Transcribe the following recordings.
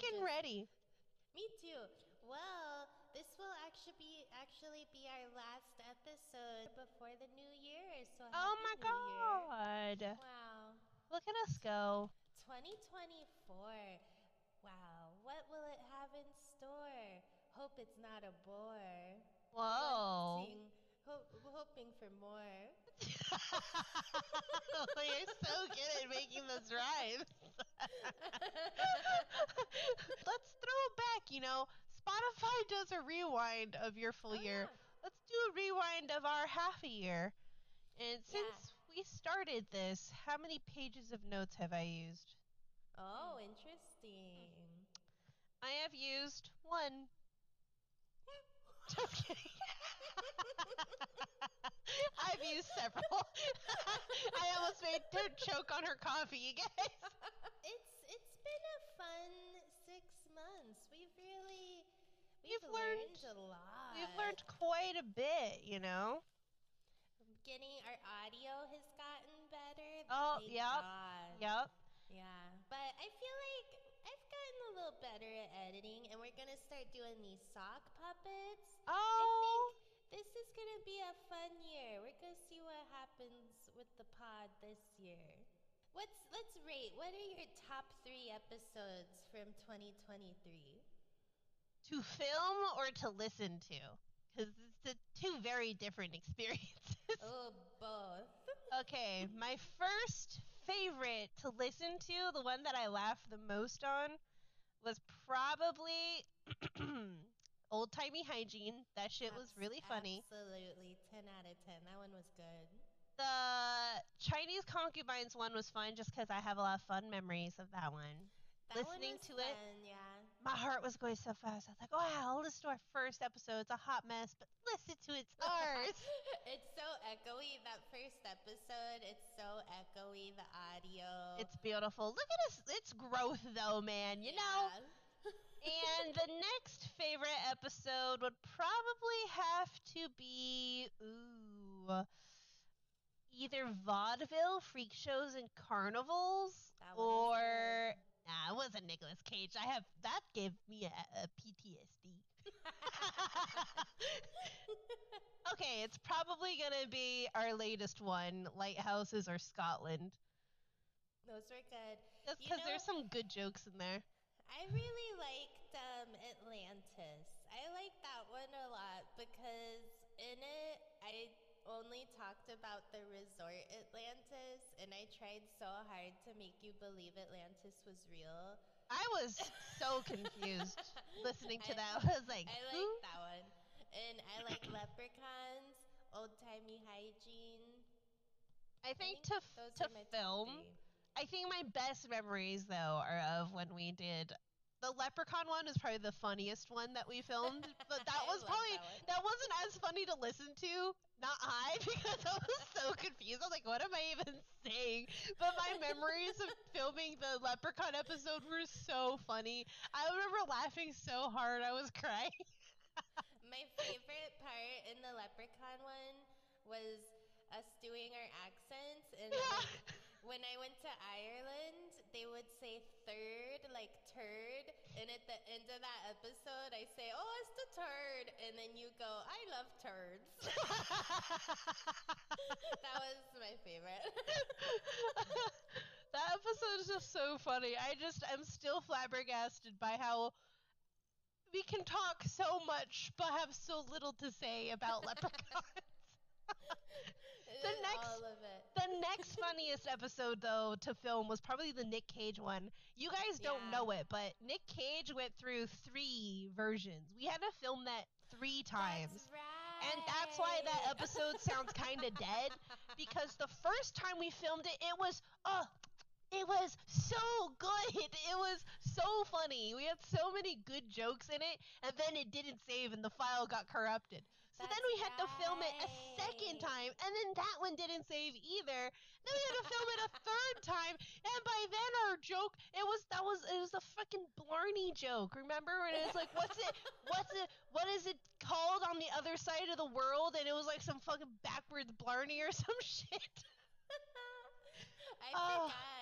just- ready. Me too. Well, this will actually be actually be our last episode before the new year. So Oh my New Year. god. Wow. Look at us go. 2024. Wow. What will it have in store? Hope it's not a bore. Whoa. Wanting- ho- hoping for more. You're so good at making those rhymes. Let's throw it back, you know. Spotify does a rewind of your full Oh, year. yeah. Let's do a rewind of our half a year. And since we started this, how many pages of notes have I used? Oh, interesting. I have used one. Just kidding. I've used several. I almost made her choke on her coffee, you guys. It's it's been a fun six months. We've really we've We've learned, learned- a lot. We've learned quite a bit, you know. getting our audio has gotten better. Oh, yep, God. Yep. Yeah, but I feel like I've gotten a little better at editing, and we're gonna start doing these sock puppets. Oh, I think this is gonna be a fun year. We're gonna see what happens with the pod this year. What's let's rate. What are your top three episodes from 2023? to film or to listen to? Because it's the two very different experiences. Oh, both. okay, my first favorite to listen to, the one that I laugh the most on, was probably Old Timey Hygiene. That shit was really funny. Absolutely, 10 out of 10. That one was good. The Chinese Concubines one was fun just because I have a lot of fun memories of that one. That Listening one to it, yeah. My heart was going so fast. I was like, oh, wow, I'll listen to our first episode. It's a hot mess, but listen to its ours. it's so echoey. That first episode, it's so echoey. The audio. it's beautiful. Look at us. It's growth, though, man. You know? Yeah. and the next favorite episode would probably have to be ooh either vaudeville freak shows and carnivals That one was or nah it wasn't Nicolas Cage I have that gave me a, a PTSD okay it's probably gonna be our latest one lighthouses or Scotland Those were good. just because there's some good jokes in there I really liked um, Atlantis. I liked that one a lot because in it, I only talked about the resort Atlantis, and I tried so hard to make you believe Atlantis was real. I was so confused listening to I- that. I was like, I like that one. And I like leprechauns, old timey hygiene. I I think to to film. I think my best memories though are of when we did the Leprechaun one is probably the funniest one that we filmed, but that was probably that that wasn't as funny to listen to. Not I because I was so confused. I was like, what am I even saying? But my memories of filming the Leprechaun episode were so funny. I remember laughing so hard I was crying. My favorite part in the leprechaun one was us doing our accents and like, when I went to Ireland, they would say third, like turd, and at the end of that episode, I say, "Oh, it's the turd," and then you go, "I love turds." that was my favorite. that episode is just so funny. I just I'm still flabbergasted by how we can talk so much but have so little to say about leprechauns. The next- all of it. the next funniest episode though to film was probably the Nick Cage one. You guys don't Yeah. know it, but Nick Cage went through 3 versions. We had to film that 3 times. That's right. And that's why that episode sounds kind of dead because the first time we filmed it, it was uh it was so good. It was so funny. We had so many good jokes in it, and then it didn't save, and the file got corrupted. So then we had to film it a second time, and then that one didn't save either. Then we had to film it a third time, and by then our joke it was that was it was a fucking Blarney joke. Remember when it was like, what's it, what's it, what is it called on the other side of the world? And it was like some fucking backwards Blarney or some shit. I Oh. Ah. forgot.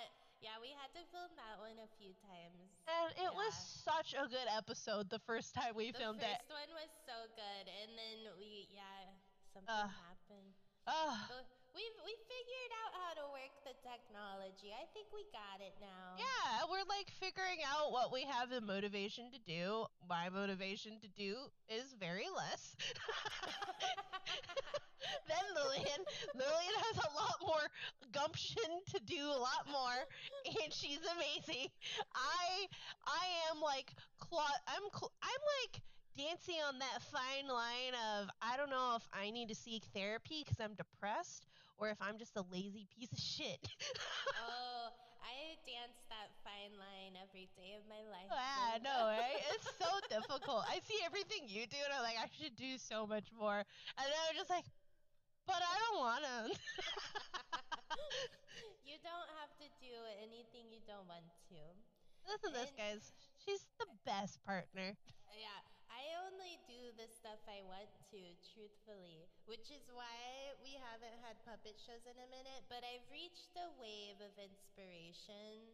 Yeah, we had to film that one a few times. And it was such a good episode the first time we filmed it. The first one was so good, and then we, yeah, something Ugh. happened. But we we figured out how to work the technology. I think we got it now. Yeah, we're like figuring out what we have the motivation to do. My motivation to do is very less. then Lillian, Lillian has a lot more gumption to do a lot more, and she's amazing. I I am like I'm cl- I'm like dancing on that fine line of I don't know if I need to seek therapy because I'm depressed or if I'm just a lazy piece of shit. oh, I dance that fine line every day of my life. Yeah, know, right? It's so difficult. I see everything you do, and I'm like, I should do so much more. And then I'm just like, but I don't want to. you don't have to do anything you don't want to. Listen to this, guys. She's the best partner. Yeah, I only do the stuff I want to, truthfully, which is why we haven't had puppet shows in a minute. But I've reached a wave of inspiration,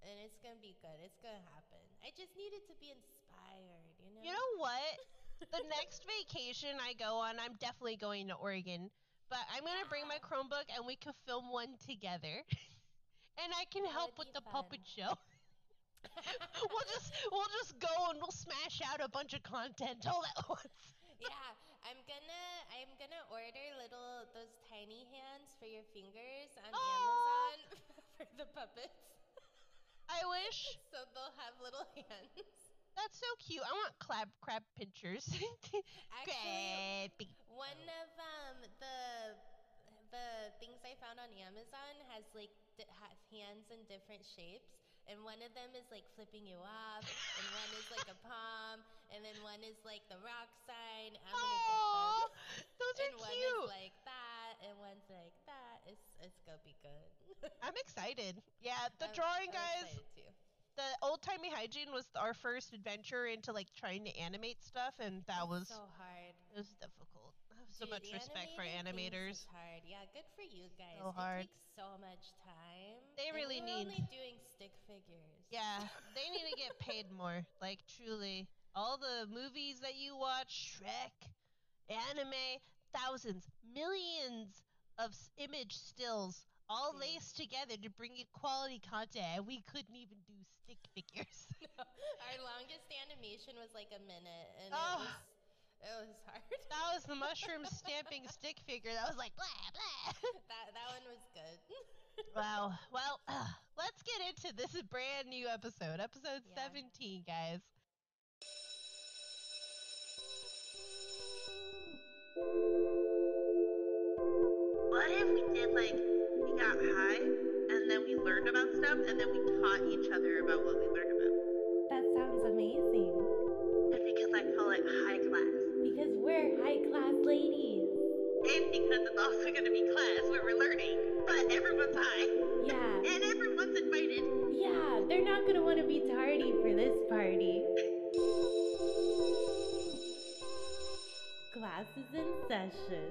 and it's gonna be good. It's gonna happen. I just needed to be inspired, you know. You know what? The next vacation I go on, I'm definitely going to Oregon. But I'm to bring my Chromebook and we can film one together. and I can help with the puppet show. we'll just we'll just go and we'll smash out a bunch of content all at once. yeah, I'm gonna I'm gonna order little those tiny hands for your fingers on Aw. Amazon for the puppets, I wish so they'll have little hands. That's so cute. I want crab crab pinchers. Actually. One of um the the things I found on Amazon has like di- has hands in different shapes. And one of them is like flipping you off, and one is like a palm, and then one is like the rock sign. I'm gonna get them. Aw, those and are one cute. is like that, and one's like that. It's it's gonna be good. I'm excited. Yeah, the I'm- drawing I'm guys. The old timey hygiene was our first adventure into like trying to animate stuff, and that was so hard. it was difficult. So much respect for animators. hard. Yeah, good for you guys. So hard. It takes so much time. They and really need- only doing stick figures. Yeah, they need to get paid more. Like truly, all the movies that you watch, Shrek, anime, thousands, millions of image stills all Dude. laced together to bring you quality content, and we couldn't even do stick figures. Our longest animation was like a minute, and Oh. it ah. was it was hard. that was the mushroom stamping stick figure. That was like blah blah. that that one was good. wow. Well, uh, let's get into this brand new episode, episode Yeah. 17, guys. What if we did like we got high and then we learned about stuff and then we taught each other about what we learned about? that sounds amazing. Because it's also gonna be class where we're learning. But everyone's high. Yeah. And everyone's invited. Yeah, they're not gonna want to be tardy for this party. Class is in session.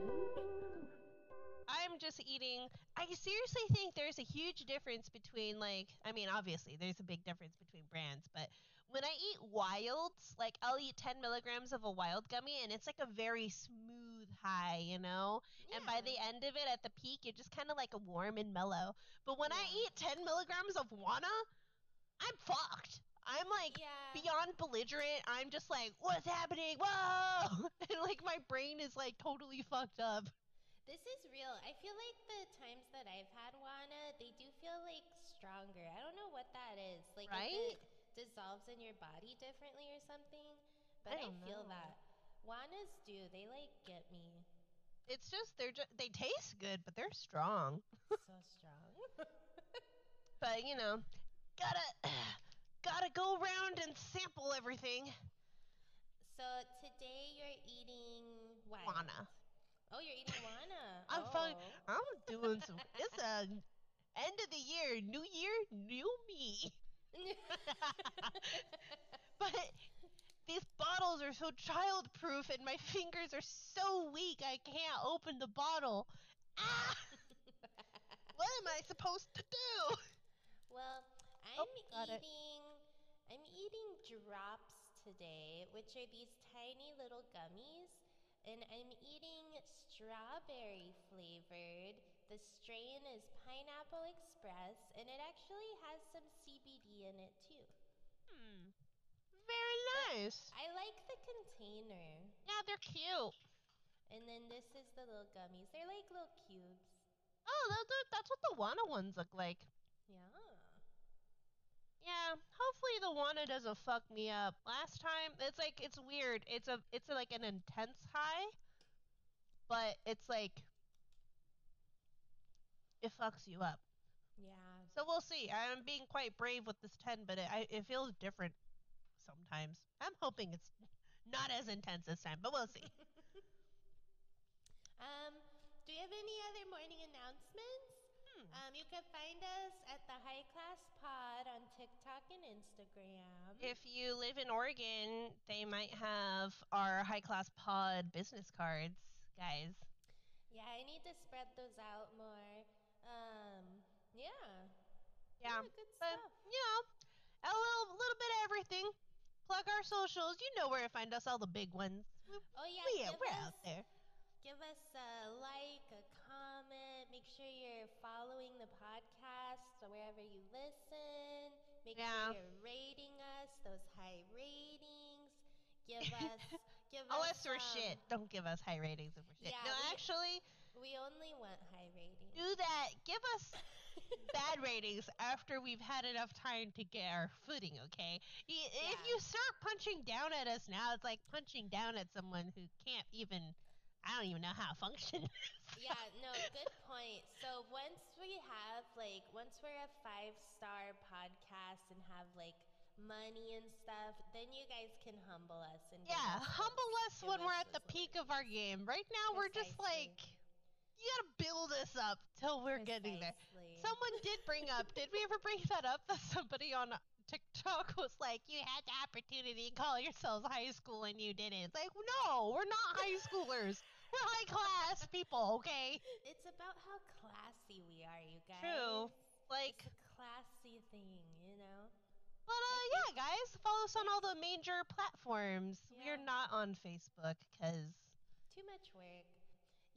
I'm just eating. I seriously think there's a huge difference between like I mean obviously there's a big difference between brands, but when I eat Wylds, like I'll eat 10 milligrams of a Wyld gummy and it's like a very smooth high, you know. And by the end of it, at the peak, you're just kind of like a warm and mellow. But when I eat 10 milligrams of Wana, I'm fucked. I'm like yeah. beyond belligerent. I'm just like, what's happening? Whoa! and like my brain is like totally fucked up. This is real. I feel like the times that I've had Wana, they do feel like stronger. I don't know what that is. Like Right? it dissolves in your body differently or something. But I, don't feel know. that. Wanas do. They like get me It's just they're just they taste good, but they're strong. so strong. But you know, gotta gotta go around and sample everything. so today you're eating what? Wana. Oh, you're eating Wana. I'm oh. fine. I'm doing some. It's a end of the year, new year, new me. But these bottles are so childproof, and my fingers are so weak I can't open the bottle. Ah! what am I supposed to do? well, I'm got it. eating I'm eating drops today, which are these tiny little gummies, and I'm eating strawberry flavored. The strain is Pineapple Express, and it actually has some CBD in it too. Hmm. Very nice. I like the container. Yeah, they're cute. And then this is the little gummies. They're like little cubes. Oh, that, that's what the Wana ones look like. Yeah. Yeah, hopefully the Wana doesn't fuck me up. Last time, it's like it's weird. It's a it's a, like an intense high, but it's like it fucks you up. Yeah. So we'll see. I'm being quite brave with this 10, but it, I, it feels different sometimes. I'm hoping it's not as intense this time, but we'll see. Um, do you have any other morning announcements? Hmm. Um, you can find us at the High Class Pod on TikTok and Instagram. If you live in Oregon, they might have our high class pod business cards, guys. yeah, I need to spread those out more. Um, yeah. Yeah, good but stuff. you know, a little little bit of everything. Plug our socials. You know where to find us. All the big ones. Oh yeah, we, we're us, out there. Give us a like, a comment. Make sure you're following the podcast wherever you listen. Make Yeah. sure you're rating us those high ratings. Give us, give Unless us. we're um, shit, don't give us high ratings if we're shit. yeah, no, we- actually, We only want high ratings. do that. Give us bad ratings after we've had enough time to get our footing, okay? Y- If Yeah. you start punching down at us now, it's like punching down at someone who can't even, I don't even know how to function. yeah, no, good point. So once we have like once we're a five star podcast and have like money and stuff, then you guys can humble us and yeah, humble us when we're at the peak of our game. Right now, we're just like, you gotta build us up till we're getting there. Someone did bring up, did we ever bring that up? That somebody on TikTok was like, you had the opportunity to call yourselves high school and you didn't. It's like, no, we're not high schoolers. We're high class people, okay? It's about how classy we are, you guys. True. Like, classy thing, you know. but uh, yeah, guys, follow us on all the major platforms. We're not on Facebook because Too much work.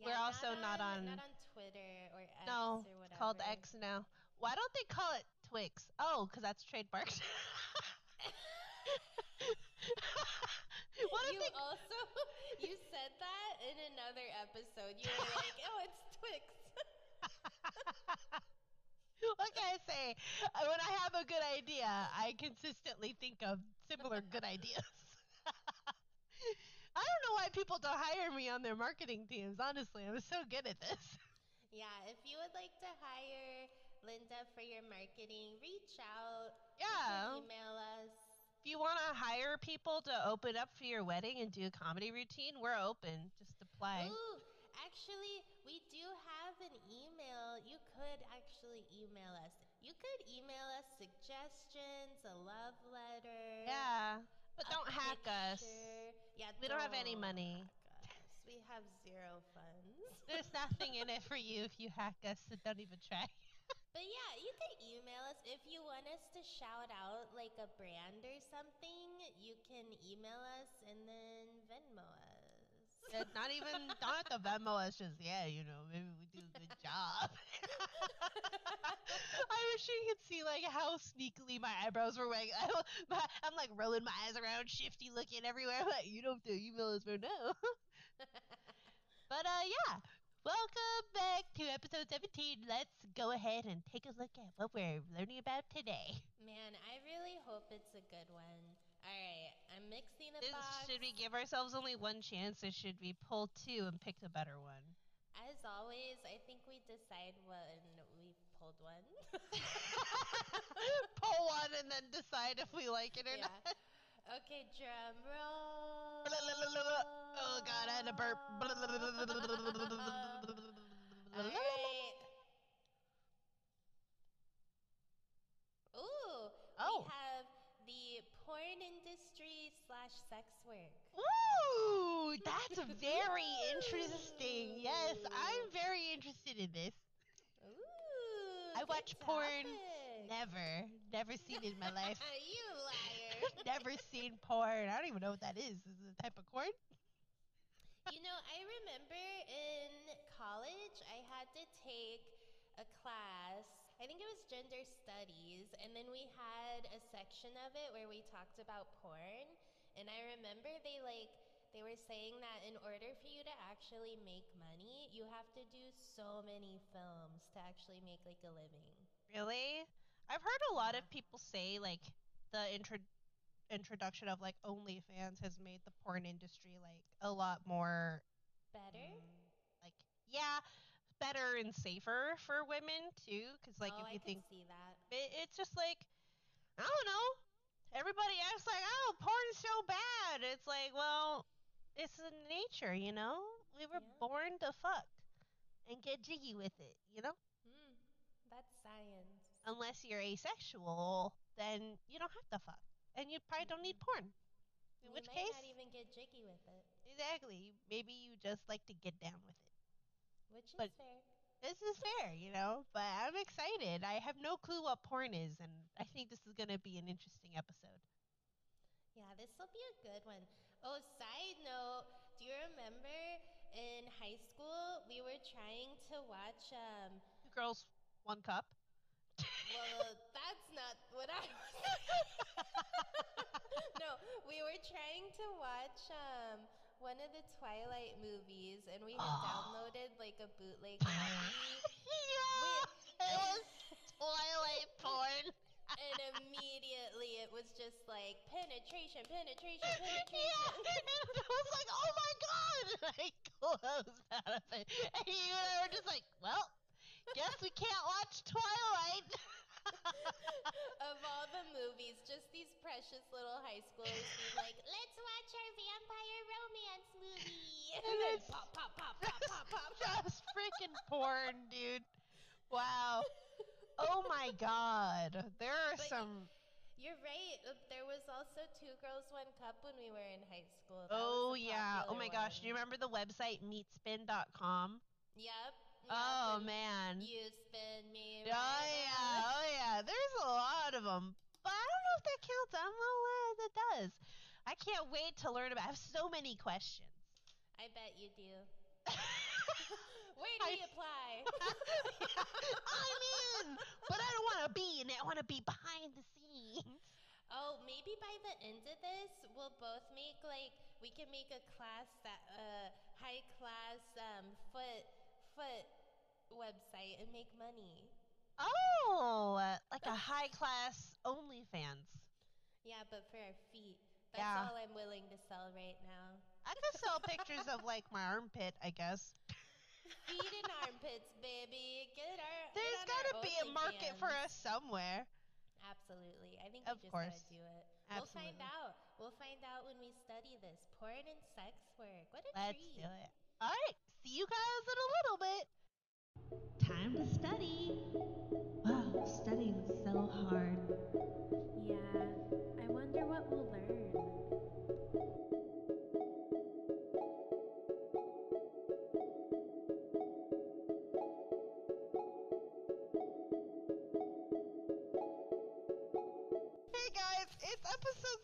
We're also not on- not on Twitter or X no, or whatever. it's called X now. Why don't they call it Twix? Oh, because that's trademarked. what you they also you said that in another episode. You were like, "Oh, it's Twix." what can I say? Uh, When I have a good idea, I consistently think of similar good ideas. I don't know why people don't hire me on their marketing teams. Honestly, I'm so good at this. yeah, if you would like to hire Linda for your marketing, reach out. Yeah. Email us. If you want to hire people to open up for your wedding and do a comedy routine, we're open. Just apply. Ooh, actually, we do have an email. You could actually email us. You could email us suggestions, a love letter. Yeah, but don't hack us. Yeah, We don't have any oh money. hack us. We have zero funds. There's nothing in it for you if you hack us, so don't even try. But yeah, you can email us if you want us to shout out like a brand or something. You can email us and then Venmo us. Not even have to Venmo us. Just yeah, you know, maybe we do a good job. I wish you could see like how sneakily my eyebrows were wagging. I I'm like rolling my eyes around, shifty looking everywhere. I'm like, you don't have to email us for now. but uh, yeah. Welcome back to episode 17. Let's go ahead and take a look at what we're learning about today. Man, I really hope it's a good one. All right, I'm mixing the Is- box. should we give ourselves only one chance, or should we pull two and pick the better one? As always, I think we decide when we pulled one. pull one and then decide if we like it or Yeah. not. okay, drum roll. Oh god, I had a burp. All right. Ooh. Oh. We have the porn industry slash sex work. Ooh, that's very interesting. Yes, I'm very interested in this. Ooh. I watch porn topic. Never, never seen it in my life. you liar. never seen porn. I don't even know what that is. Is it a type of porn? You know, I remember in college, I had to take a class. I think it was gender studies, and then we had a section of it where we talked about porn. And I remember they like they were saying that in order for you to actually make money, you have to do so many films to actually make like a living. Really? I've heard a lot of people say like the intro- introduction of like OnlyFans has made the porn industry like a lot more Better? mm, like yeah, better and safer for women too. Because like oh, if you I think see that. it, it's just like I don't know. Everybody acts like oh porn's so bad. It's like well, it's in nature, you know. We were Yeah. born to fuck and get jiggy with it, you know. Hmm, that's science. unless you're asexual, then you don't have to fuck, and you probably don't need porn. In you which might case, not even get jiggy with it, exactly, maybe you just like to get down with it. Which But- is fair. This is fair, you know. But I'm excited. I have no clue what porn is, and I think this is gonna be an interesting episode. Yeah, this will be a good one. Oh, side note, do you remember in high school we were trying to watch um Two girls, one cup. well, that's not what I No, we were trying to watch um one of the Twilight movies and we had Oh. downloaded like a bootleg copy yeah, it was Twilight porn. and immediately it was just like penetration, penetration, yeah, penetration. and I was like, oh my god! And I closed out of it. And you and I were just like, well, guess we can't watch Twilight. of all the movies, just these precious little high schoolers being like, let's watch our vampire romance movie. And And then it's pop, pop, pop, pop, pop, pop. just freaking porn, dude. Wow. Oh my god. There are But- some. You're right. uh, There was also Two Girls, One Cup when we were in high school. That Oh yeah. Oh my gosh. Do you remember the website meatspin.com? Yep. Oh man. You spin me. Oh yeah, oh yeah. There's a lot of them, but I don't know if that counts. I don't know that does. I can't wait to learn about. I have so many questions. I bet you do. Where do I- we apply? I'm in, but I don't want to be in it. I want to be behind the scenes. Oh, maybe by the end of this, we'll both make like we can make a class that uh high class um foot foot website and make money. Oh, like a high class OnlyFans. Yeah, but for our feet. That's Yeah. all I'm willing to sell right now. I could sell pictures of like my armpit, I guess. Feet and armpits, baby. Get our. There's got to be a market for us somewhere. Absolutely. I think Of we just course. gotta do it. Absolutely. We'll find out. We'll find out when we study this. Porn and sex work. What a Let's treat. do it. All right. See you guys in a little bit. Time to study. Wow, studying so hard. Yeah, I wonder what we'll learn. Hey guys, it's episode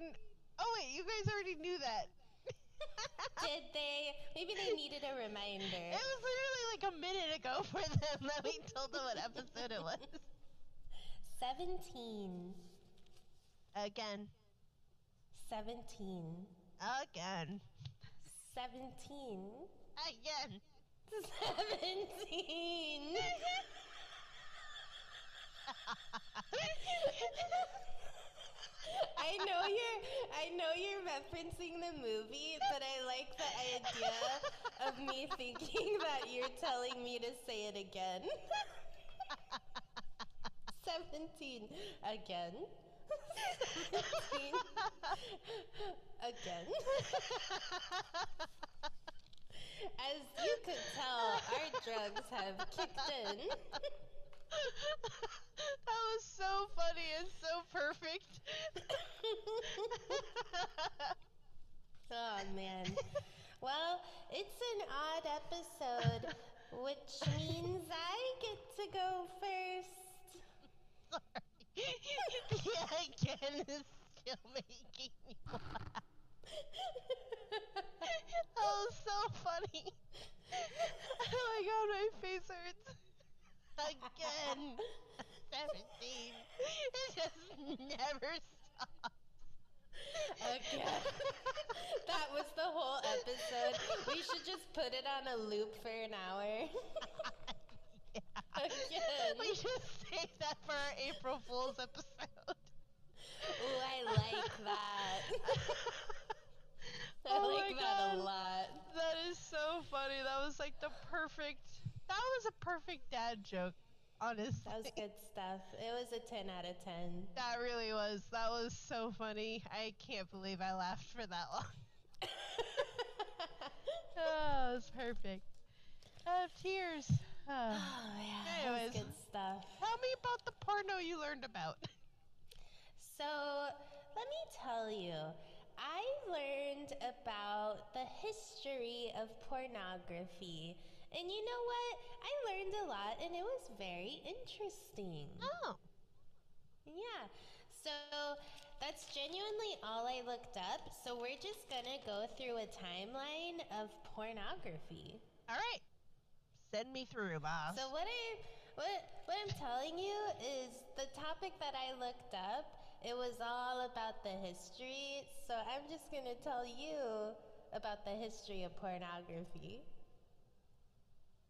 17. Oh wait, you guys already knew that. Did they? Maybe they needed a reminder. It was literally like a minute ago for them that we told them what episode it was. 17. Again. 17. Again. 17. Again. 17. I know you're I know you're referencing the movie, but I like the idea of me thinking that you're telling me to say it again. 17 again. 17 again. As you could tell, our drugs have kicked in. that was so funny and so perfect. Oh man. Well, it's an odd episode, which means I get to go first. again is still making me laugh. that was so funny. Oh my god, my face hurts. Again. 17. It just never stops. Again. that was the whole episode. We should just put it on a loop for an hour. Again. We should save that for our April Fool's episode. Ooh, I like that. Oh I Oh like that a lot. That is so funny. That was like the perfect. That was a perfect dad joke, honestly. That was good stuff. It was a 10 out of 10. That really was. That was so funny. I can't believe I laughed for that long. Oh, it was perfect. I have tears. Oh, Ah. yeah. That Anyways. was good stuff. Tell me about the porno you learned about. So, let me tell you, I learned about the history of pornography. And you know what? I learned a lot and it was very interesting. Oh. Yeah. So, that's genuinely all I looked up. So, we're just gonna go through a timeline of pornography. All right. Send me through, boss. So what I what what I'm telling you is the topic that I looked up. It was all about the history. So I'm just gonna tell you about the history of pornography.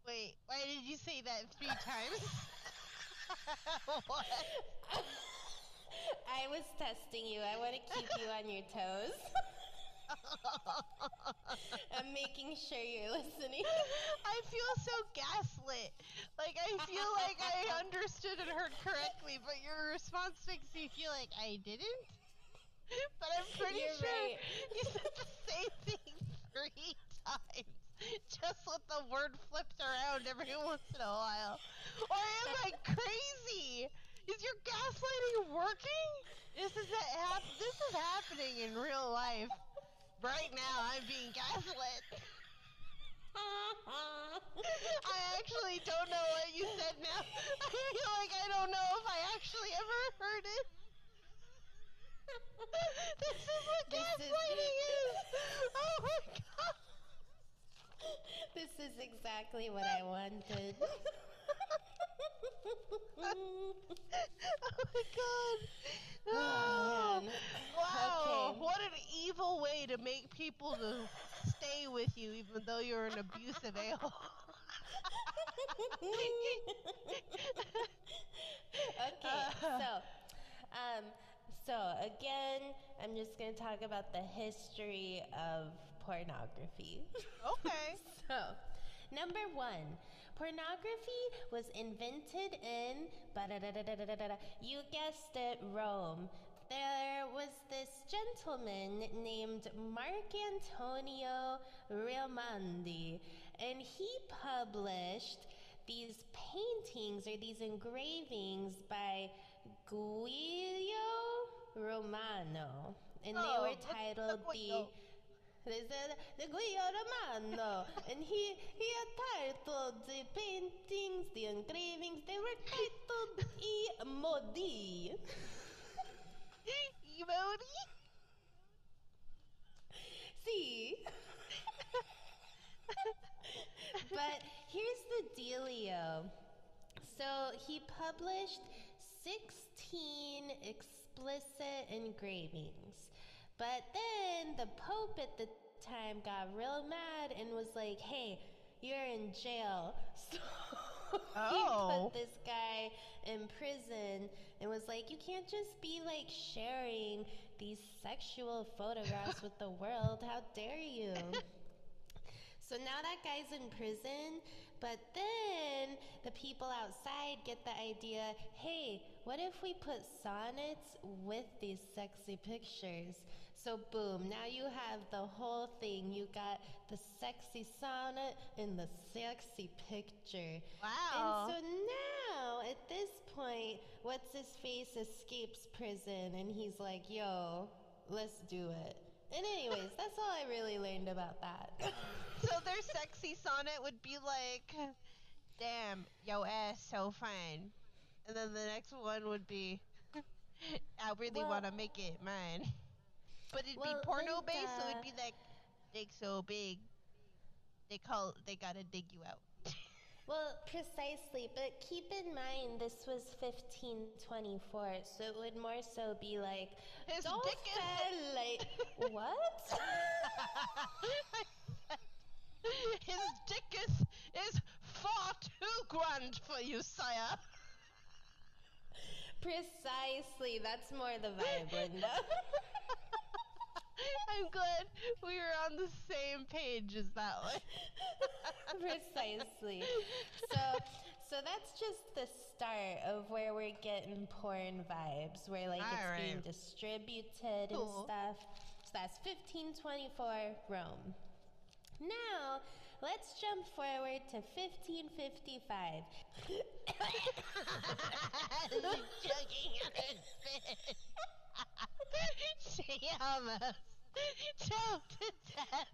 Wait, why did you say that three times? what? I was testing you. I want to keep you on your toes. I'm making sure you're listening. I feel so gaslit. Like I feel like I understood and heard correctly, but your response makes me feel like I didn't. But I'm pretty You're sure right. you said the same thing three times. Just let the word flipped around every once in a while. Or am I crazy? Is your gaslighting working? This is a hap- this is happening in real life. Right now, I'm being gaslit. I actually don't know what you said now. I feel like I don't know if I actually ever heard it. this is what This is- gaslighting is. Oh my god. this is exactly what I wanted. oh my god. Oh, man. Wow. Okay. What an evil way to make people to stay with you even though you're an abusive a-hole. okay, so, um, so again, I'm just gonna talk about the history of pornography. okay. So, number one, pornography was invented in, you guessed it, Rome. There was this gentleman named Mark Antonio Raimondi, and he published these paintings or these engravings by Guido Romano, and they Oh, were look- look titled the. They said the Guido Romano, and he he titled the paintings, the engravings. They were titled I Modi. Emoji? See. but here's the dealio. So he published 16 explicit engravings. But then the Pope at the time got real mad and was like, hey, you're in jail. So he Oh. put this guy in prison and was like, you can't just be like sharing these sexual photographs with the world. How dare you? So now that guy's in prison, but then the people outside get the idea hey, what if we put sonnets with these sexy pictures? So, boom, now you have the whole thing. You got the sexy sonnet and the sexy picture. Wow. And so now, at this point, what's his face escapes prison and he's like, yo, let's do it. And, anyways, that's all I really learned about that. So their sexy sonnet would be like, "Damn, yo ass so fine," and then the next one would be, I really Well- want to make it mine. But it'd Well, be porno based, so it'd be like dick so big. They call they gotta dig you out. Well, precisely, but keep in mind this was 1524, so it would more so be like, His don't dick is- like what? His dick is is far too grand for you, sire. Precisely, that's more the vibe, Linda. I'm glad we were on the same page as that one. Precisely. So, so that's just the start of where we're getting porn vibes, where like it's being Alright. distributed and stuff. So that's 1524 Rome. Now, let's jump forward to 1555. Choking on his. she almost choked to death.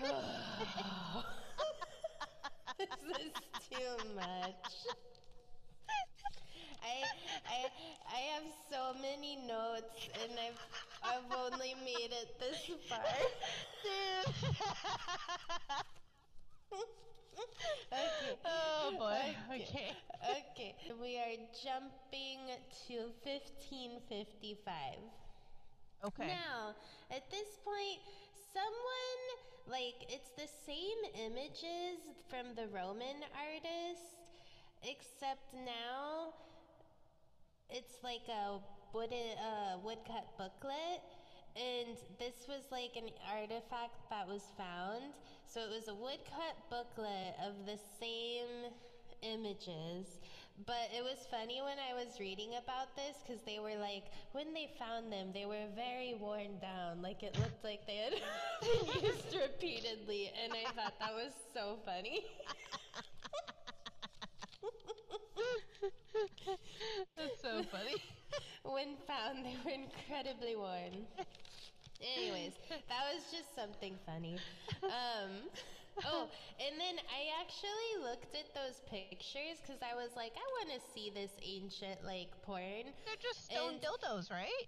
this is too much. I, I, I have so many notes, and I've, I've only made it this far. okay. Oh boy. Okay. Okay. Okay, we are jumping to 1555. Okay. Now, at this point, someone like it's the same images from the Roman artist, except now it's like a wooden uh, woodcut booklet. And this was like an artifact that was found. So it was a woodcut booklet of the same images. But it was funny when I was reading about this because they were like, when they found them, they were very worn down. Like it looked like they had been used repeatedly. And I thought that was so funny. That's so funny. when found, they were incredibly worn. Anyways, that was just something funny. Um, oh, and then I actually looked at those pictures because I was like, I want to see this ancient like porn. They're just stone And- dildos, right?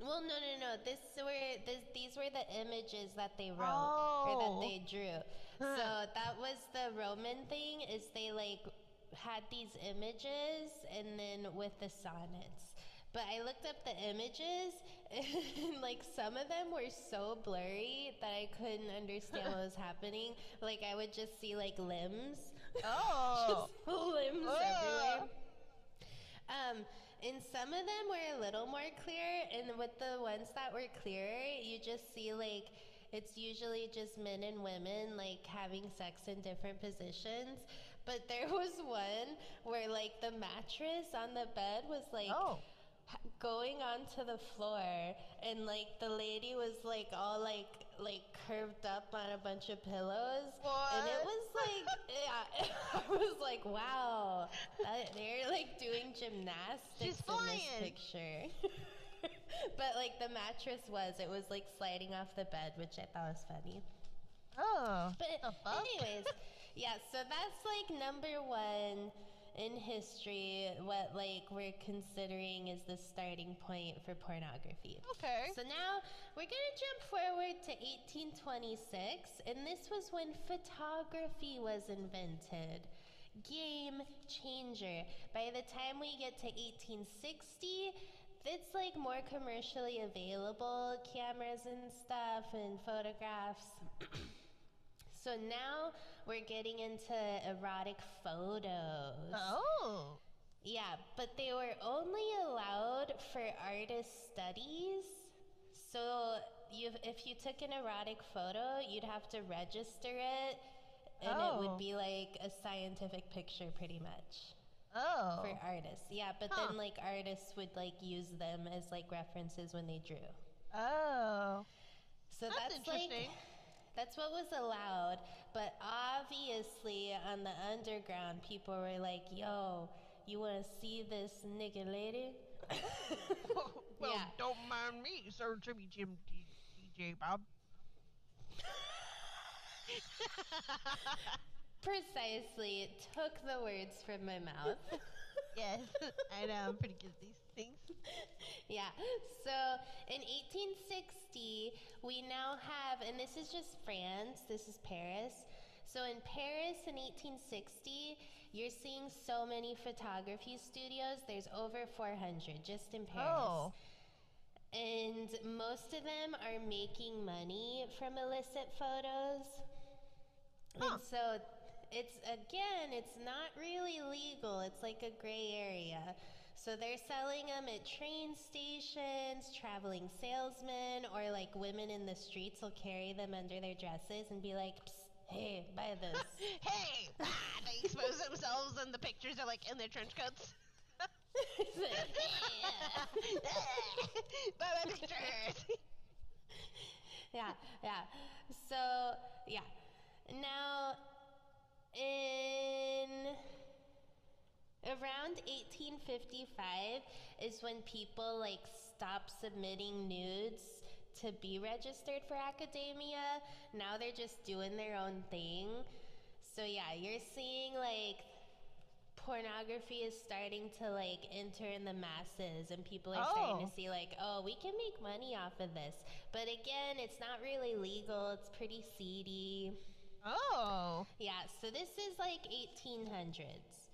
Well, no, no, no. This were this, these were the images that they wrote or that Oh. they drew. So that was the Roman thing. Is they like had these images and then with the sonnets. But I looked up the images and like some of them were so blurry that I couldn't understand what was happening. Like I would just see like limbs. Oh. just limbs Oh. everywhere. Um, and some of them were a little more clear, and with the ones that were clearer, you just see like it's usually just men and women like having sex in different positions. But there was one where like the mattress on the bed was like Oh. Going onto the floor and like the lady was like all like like curved up on a bunch of pillows. And it was like yeah i was like wow. That, they're like doing gymnastics in this picture. But like the mattress was it was like sliding off the bed which i thought was funny. Oh. but the fuck? anyways, yeah, so that's like number one in history, what like we're considering is the starting point for pornography. Okay. So now we're gonna jump forward to 1826, and this was when photography was invented. Game changer. By the time we get to 1860, it's like more commercially available cameras and stuff and photographs. so now we're getting into erotic photos. Oh. Yeah, but they were only allowed for artist studies. So you, if you took an erotic photo, you'd have to register it, and it Oh. would be like a scientific picture, pretty much, Oh. for artists. Yeah, but Huh. then like artists would like use them as like references when they drew. Oh. So That's that's, like interesting. That's what was allowed. But obviously, on the underground, people were like, "Yo, you want to see this nigga lady?" well, yeah. don't mind me, Sir Jimmy Jim D- DJ Bob. Precisely. It took the words from my mouth. yes, I know. I'm pretty good at these things. yeah. So in 1860, we now have, and this is just France, this is Paris. So in Paris in 1860, you're seeing so many photography studios. There's over 400 just in Paris. Oh. And most of them are making money from illicit photos. Huh. And so it's again, it's not really legal. It's like a gray area. So they're selling them at train stations, traveling salesmen, or like women in the streets will carry them under their dresses and be like, "Hey, buy this." hey! Ah, they expose themselves, and the pictures are like in their trench coats. Buy my pictures. yeah, yeah. So, yeah. Now, in around 1855 is when people like stop submitting nudes to be registered for academia. Now they're just doing their own thing. So yeah, you're seeing like pornography is starting to like enter in the masses and people are starting Oh. to see like oh we can make money off of this but again it's not really legal it's pretty seedy Oh. yeah so this is like 1800s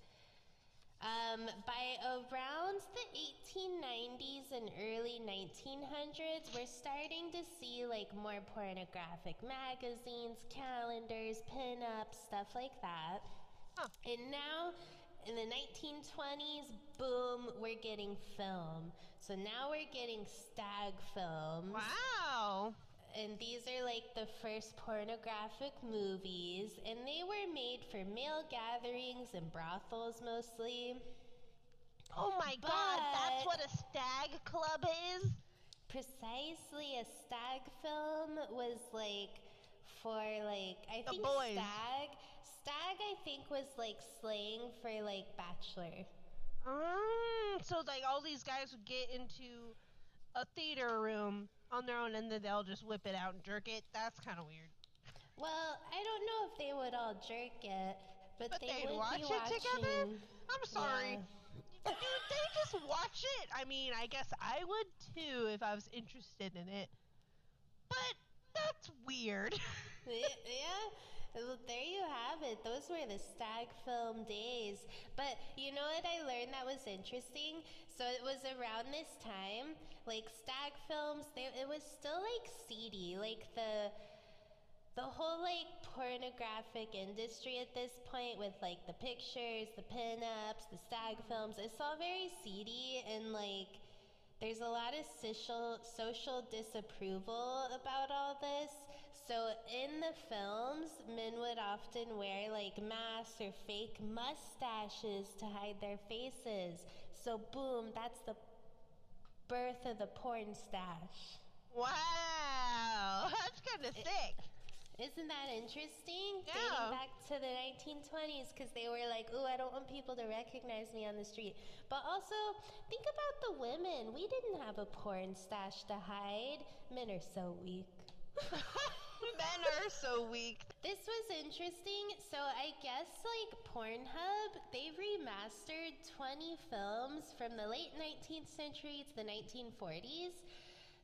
um, by around the 1890s and early 1900s we're starting to see like more pornographic magazines calendars pin-ups stuff like that Huh. and now in the 1920s, boom, we're getting film. So now we're getting stag films. Wow. And these are like the first pornographic movies. And they were made for male gatherings and brothels mostly. Oh my god, that's what a stag club is? Precisely, a stag film was like for like, I The think boys. stag. Stag, I think, was like slang for like bachelor. Mm, so like all these guys would get into a theater room on their own and then they'll just whip it out and jerk it. That's kind of weird. Well, I don't know if they would all jerk it, but, But they they'd would watch be it watching. together? I'm sorry. Yeah. Dude, they just watch it. I mean, I guess I would too if I was interested in it. But that's weird. Yeah. Well, there you have it. Those were the stag film days. But you know what I learned that was interesting? So it was around this time, like stag films. They, it was still like seedy, like the the whole like pornographic industry at this point with like the pictures, the pinups, the stag films. It's all very seedy and like there's a lot of social social disapproval about all this. So in the films, men would often wear like masks or fake mustaches to hide their faces. So boom, that's the birth of the porn stash. wow, that's kind of sick. Isn't that interesting? Yeah. Dating back to the 1920s because they were like, ooh, I don't want people to recognize me on the street. But also, think about the women. We didn't have a porn stash to hide. Men are so weak. Men are so weak. This was interesting. So I guess like Pornhub, they remastered 20 films from the late 19th century to the 1940s.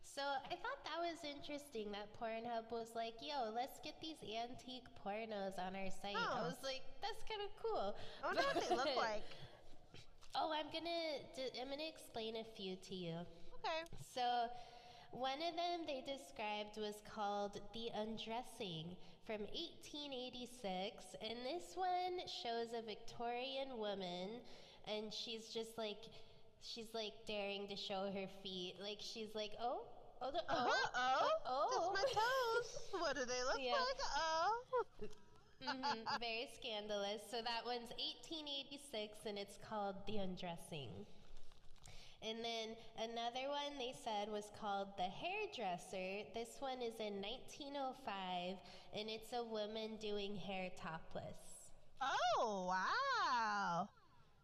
So I thought that was interesting that Pornhub was like, "Yo, let's get these antique pornos on our site." Oh. I was like, "That's kind of cool." I wonder what they look like. Oh, I'm gonna I'm gonna explain a few to you. Okay. So, one of them they described was called The Undressing from 1886. And this one shows a Victorian woman, and she's just like, she's like daring to show her feet. Like, she's like, oh, oh, the, oh, Uh-huh, oh, oh. just my toes. What do they look Yeah. like? Oh. Mhm, very scandalous. So that one's 1886 and it's called The Undressing. And then another one they said was called The Hairdresser. This one is in 1905 and it's a woman doing hair topless. Oh, wow.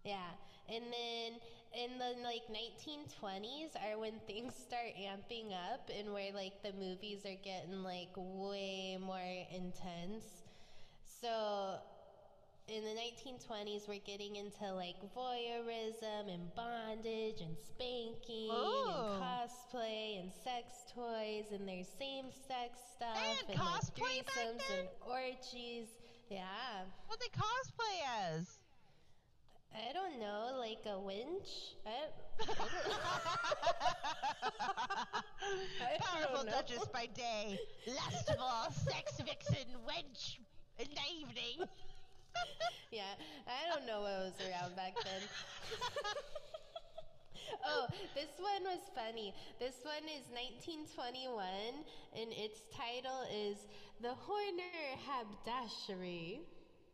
Yeah. And then in the like 1920s are when things start amping up and where like the movies are getting like way more intense. So in the 1920s, we're getting into like voyeurism and bondage and spanking Oh. and cosplay and sex toys and there's same-sex stuff had and cosplay like threesomes then? and orgies. Yeah. What they cosplay as? I don't know, like a winch. I, I Powerful. Duchess by day, lustful sex vixen wench in the evening. Yeah, I don't know what was around back then. oh, this one was funny. This one is 1921, and its title is The Horner Haberdashery.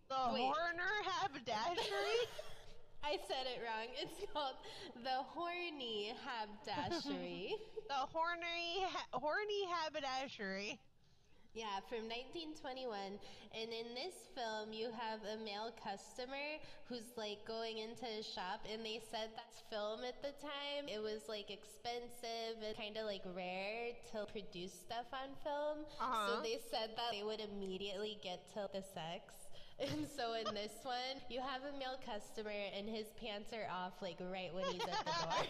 The Wait. Horner Haberdashery. I said it wrong. It's called The Horny Haberdashery. the horny, ha- horny haberdashery. Yeah, from 1921. And in this film, you have a male customer who's like going into a shop, and they said that's film at the time. It was like expensive and kind of like rare to produce stuff on film. Uh-huh. So they said that they would immediately get to the sex. And so in this one, you have a male customer, and his pants are off like right when he's at the door.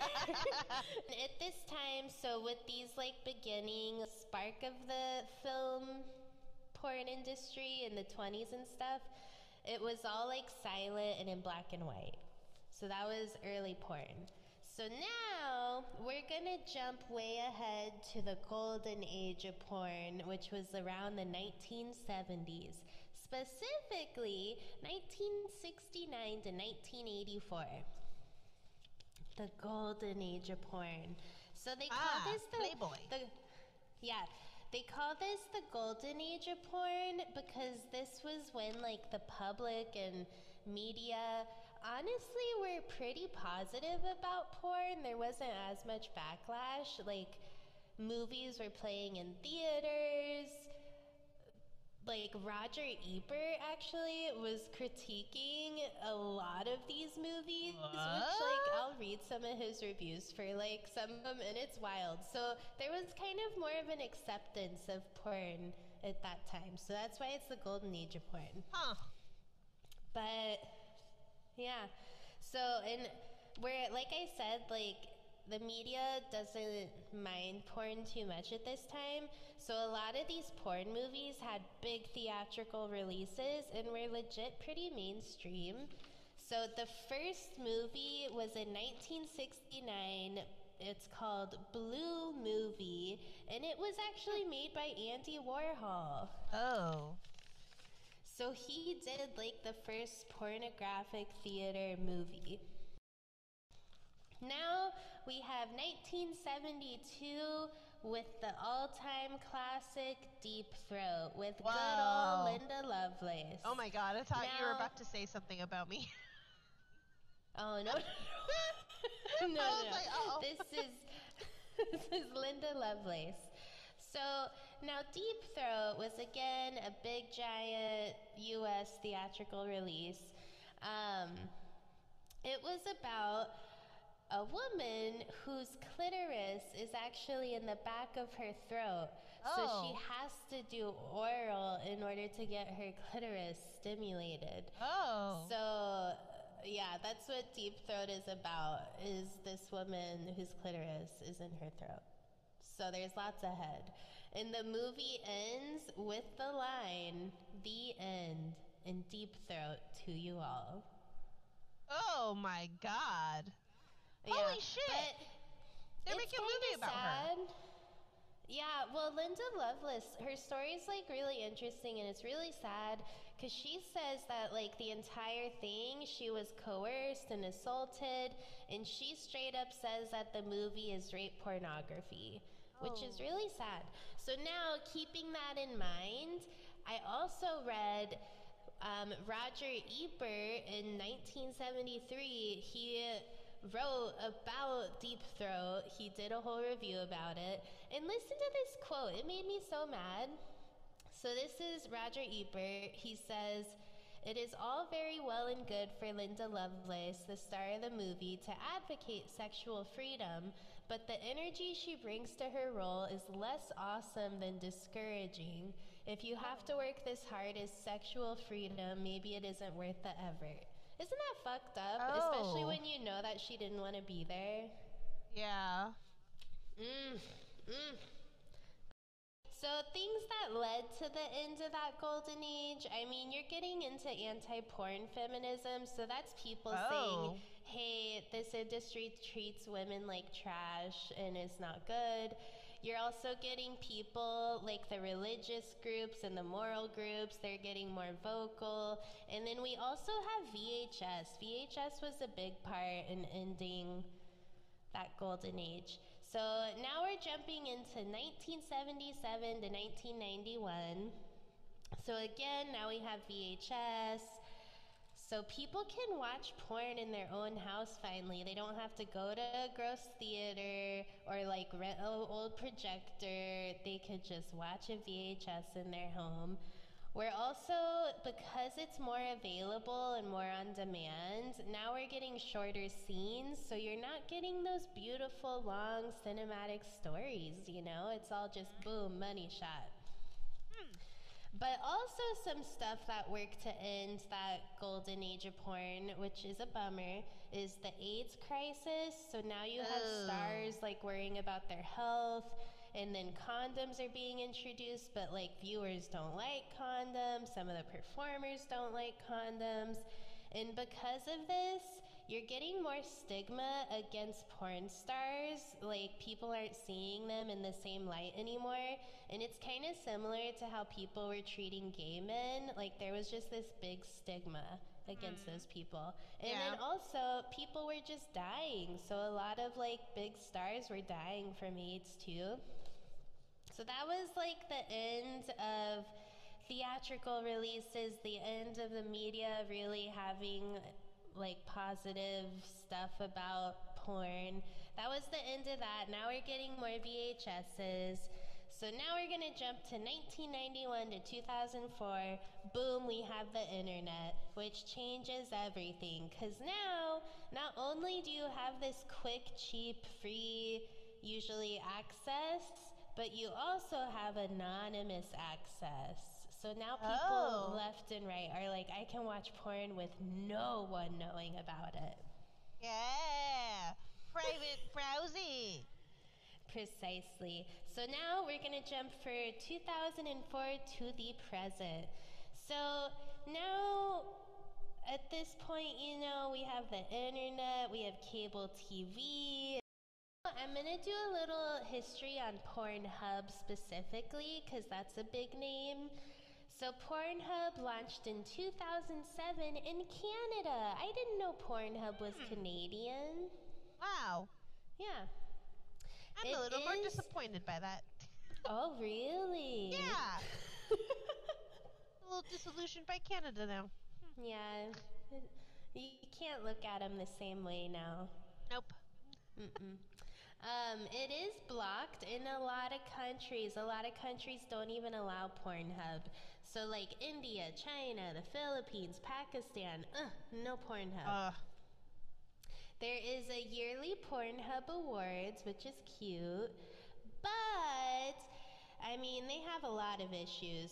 At this time, so with these like beginning spark of the film porn industry in the 20s and stuff, it was all like silent and in black and white. So that was early porn. So now we're gonna jump way ahead to the golden age of porn, which was around the 1970s. Specifically, 1969 to 1984 the golden age of porn. So they call Ah, this the Playboy. the yeah, they call this the golden age of porn because this was when like the public and media honestly were pretty positive about porn. There wasn't as much backlash. Like movies were playing in theaters. Like Roger Ebert actually was critiquing a lot of these movies, which like I'll read some of his reviews for like some of them, and it's wild. So there was kind of more of an acceptance of porn at that time. So that's why it's the golden age of porn. Huh. But yeah. So and where like I said, like the media doesn't mind porn too much at this time. So a lot of these porn movies had big theatrical releases and were legit pretty mainstream. So the first movie was in 1969. It's called Blue Movie, and it was actually made by Andy Warhol. Oh. So he did like the first pornographic theater movie. Now we have 1972 with the all-time classic Deep Throat with good old Linda Lovelace. Oh my god, I thought you were about to say something about me. Oh no. no, no, I was no. like, uh-oh. This is this is Linda Lovelace. So now Deep Throat was again a big giant US theatrical release. Um, it was about a woman whose clitoris is actually in the back of her throat. So she Oh. has to do oral in order to get her clitoris stimulated. Oh. So, yeah, that's what deep throat is about. Is this woman whose clitoris is in her throat? So there's lots ahead, and the movie ends with the line, "The end," in deep throat to you all. oh my god. Holy shit. They're making a movie about her. sad. Yeah, well, Linda Lovelace, her story is like really interesting and it's really sad because she says that like the entire thing she was coerced and assaulted, and she straight up says that the movie is rape pornography, which is Oh. really sad. So now, keeping that in mind, I also read um, Roger Ebert in 1973. He wrote about Deep Throat. He did a whole review about it. And listen to this quote. It made me so mad. So this is Roger Ebert. He says, "It is all very well and good for Linda Lovelace, the star of the movie, to advocate sexual freedom, but the energy she brings to her role is less awesome than discouraging. If you have to work this hard as sexual freedom, maybe it isn't worth the effort. Isn't that fucked up? Especially Oh. when you know that she didn't want to be there. Yeah. Mm, mm. So things that led to the end of that golden age, I mean, you're getting into anti-porn feminism, so that's people Oh. saying, "Hey, this industry treats women like trash and is not good." You're also getting people like the religious groups and the moral groups, they're getting more vocal. And then we also have VHS. VHS was a big part in ending that golden age. So now we're jumping into 1977 to 1991. So again, now we have VHS. So people can watch porn in their own house finally. They don't have to go to a gross theater or like rent an old projector. They could just watch a VHS in their home. We're also, because it's more available and more on demand, now we're getting shorter scenes, so you're not getting those beautiful, long cinematic stories, you know? It's all just boom, money shot. But also some stuff that worked to end that golden age of porn, which is a bummer, is the AIDS crisis. So now you have Ugh. stars like worrying about their health, and then condoms are being introduced, but like viewers don't like condoms, some of the performers don't like condoms. And because of this, you're getting more stigma against porn stars. Like, people aren't seeing them in the same light anymore. And it's kind of similar to how people were treating gay men. Like, there was just this big stigma against mm. those people. And then also, people were just dying. So, a lot of like big stars were dying from AIDS too. So that was like the end of theatrical releases, the end of the media really having like positive stuff about porn. That was the end of that. Now we're getting more VHSs. So now we're going to jump to 1991 to 2004. Boom, we have the internet, which changes everything. Because now, not only do you have this quick, cheap, free, usually access, but you also have anonymous access. So now people Oh. left and right are like, I can watch porn with no one knowing about it. Yeah. Private browsing. Precisely. So now we're going to jump for 2004 to the present. So now, at this point, you know, we have the internet, we have cable TV. I'm going to do a little history on Pornhub specifically because that's a big name. So, Pornhub launched in 2007 in Canada. I didn't know Pornhub was hmm. Canadian. Wow. Yeah. I'm It a little more disappointed by that. Oh, really? Yeah. A little disillusioned by Canada now. Hmm. yeah. You can't look at them the same way now. Nope. Mm-mm. Um, it is blocked in a lot of countries. A lot of countries don't even allow Pornhub. So, like India, China, the Philippines, Pakistan, uh, no Pornhub. Uh, There is a yearly Pornhub Awards, which is cute, but I mean, they have a lot of issues.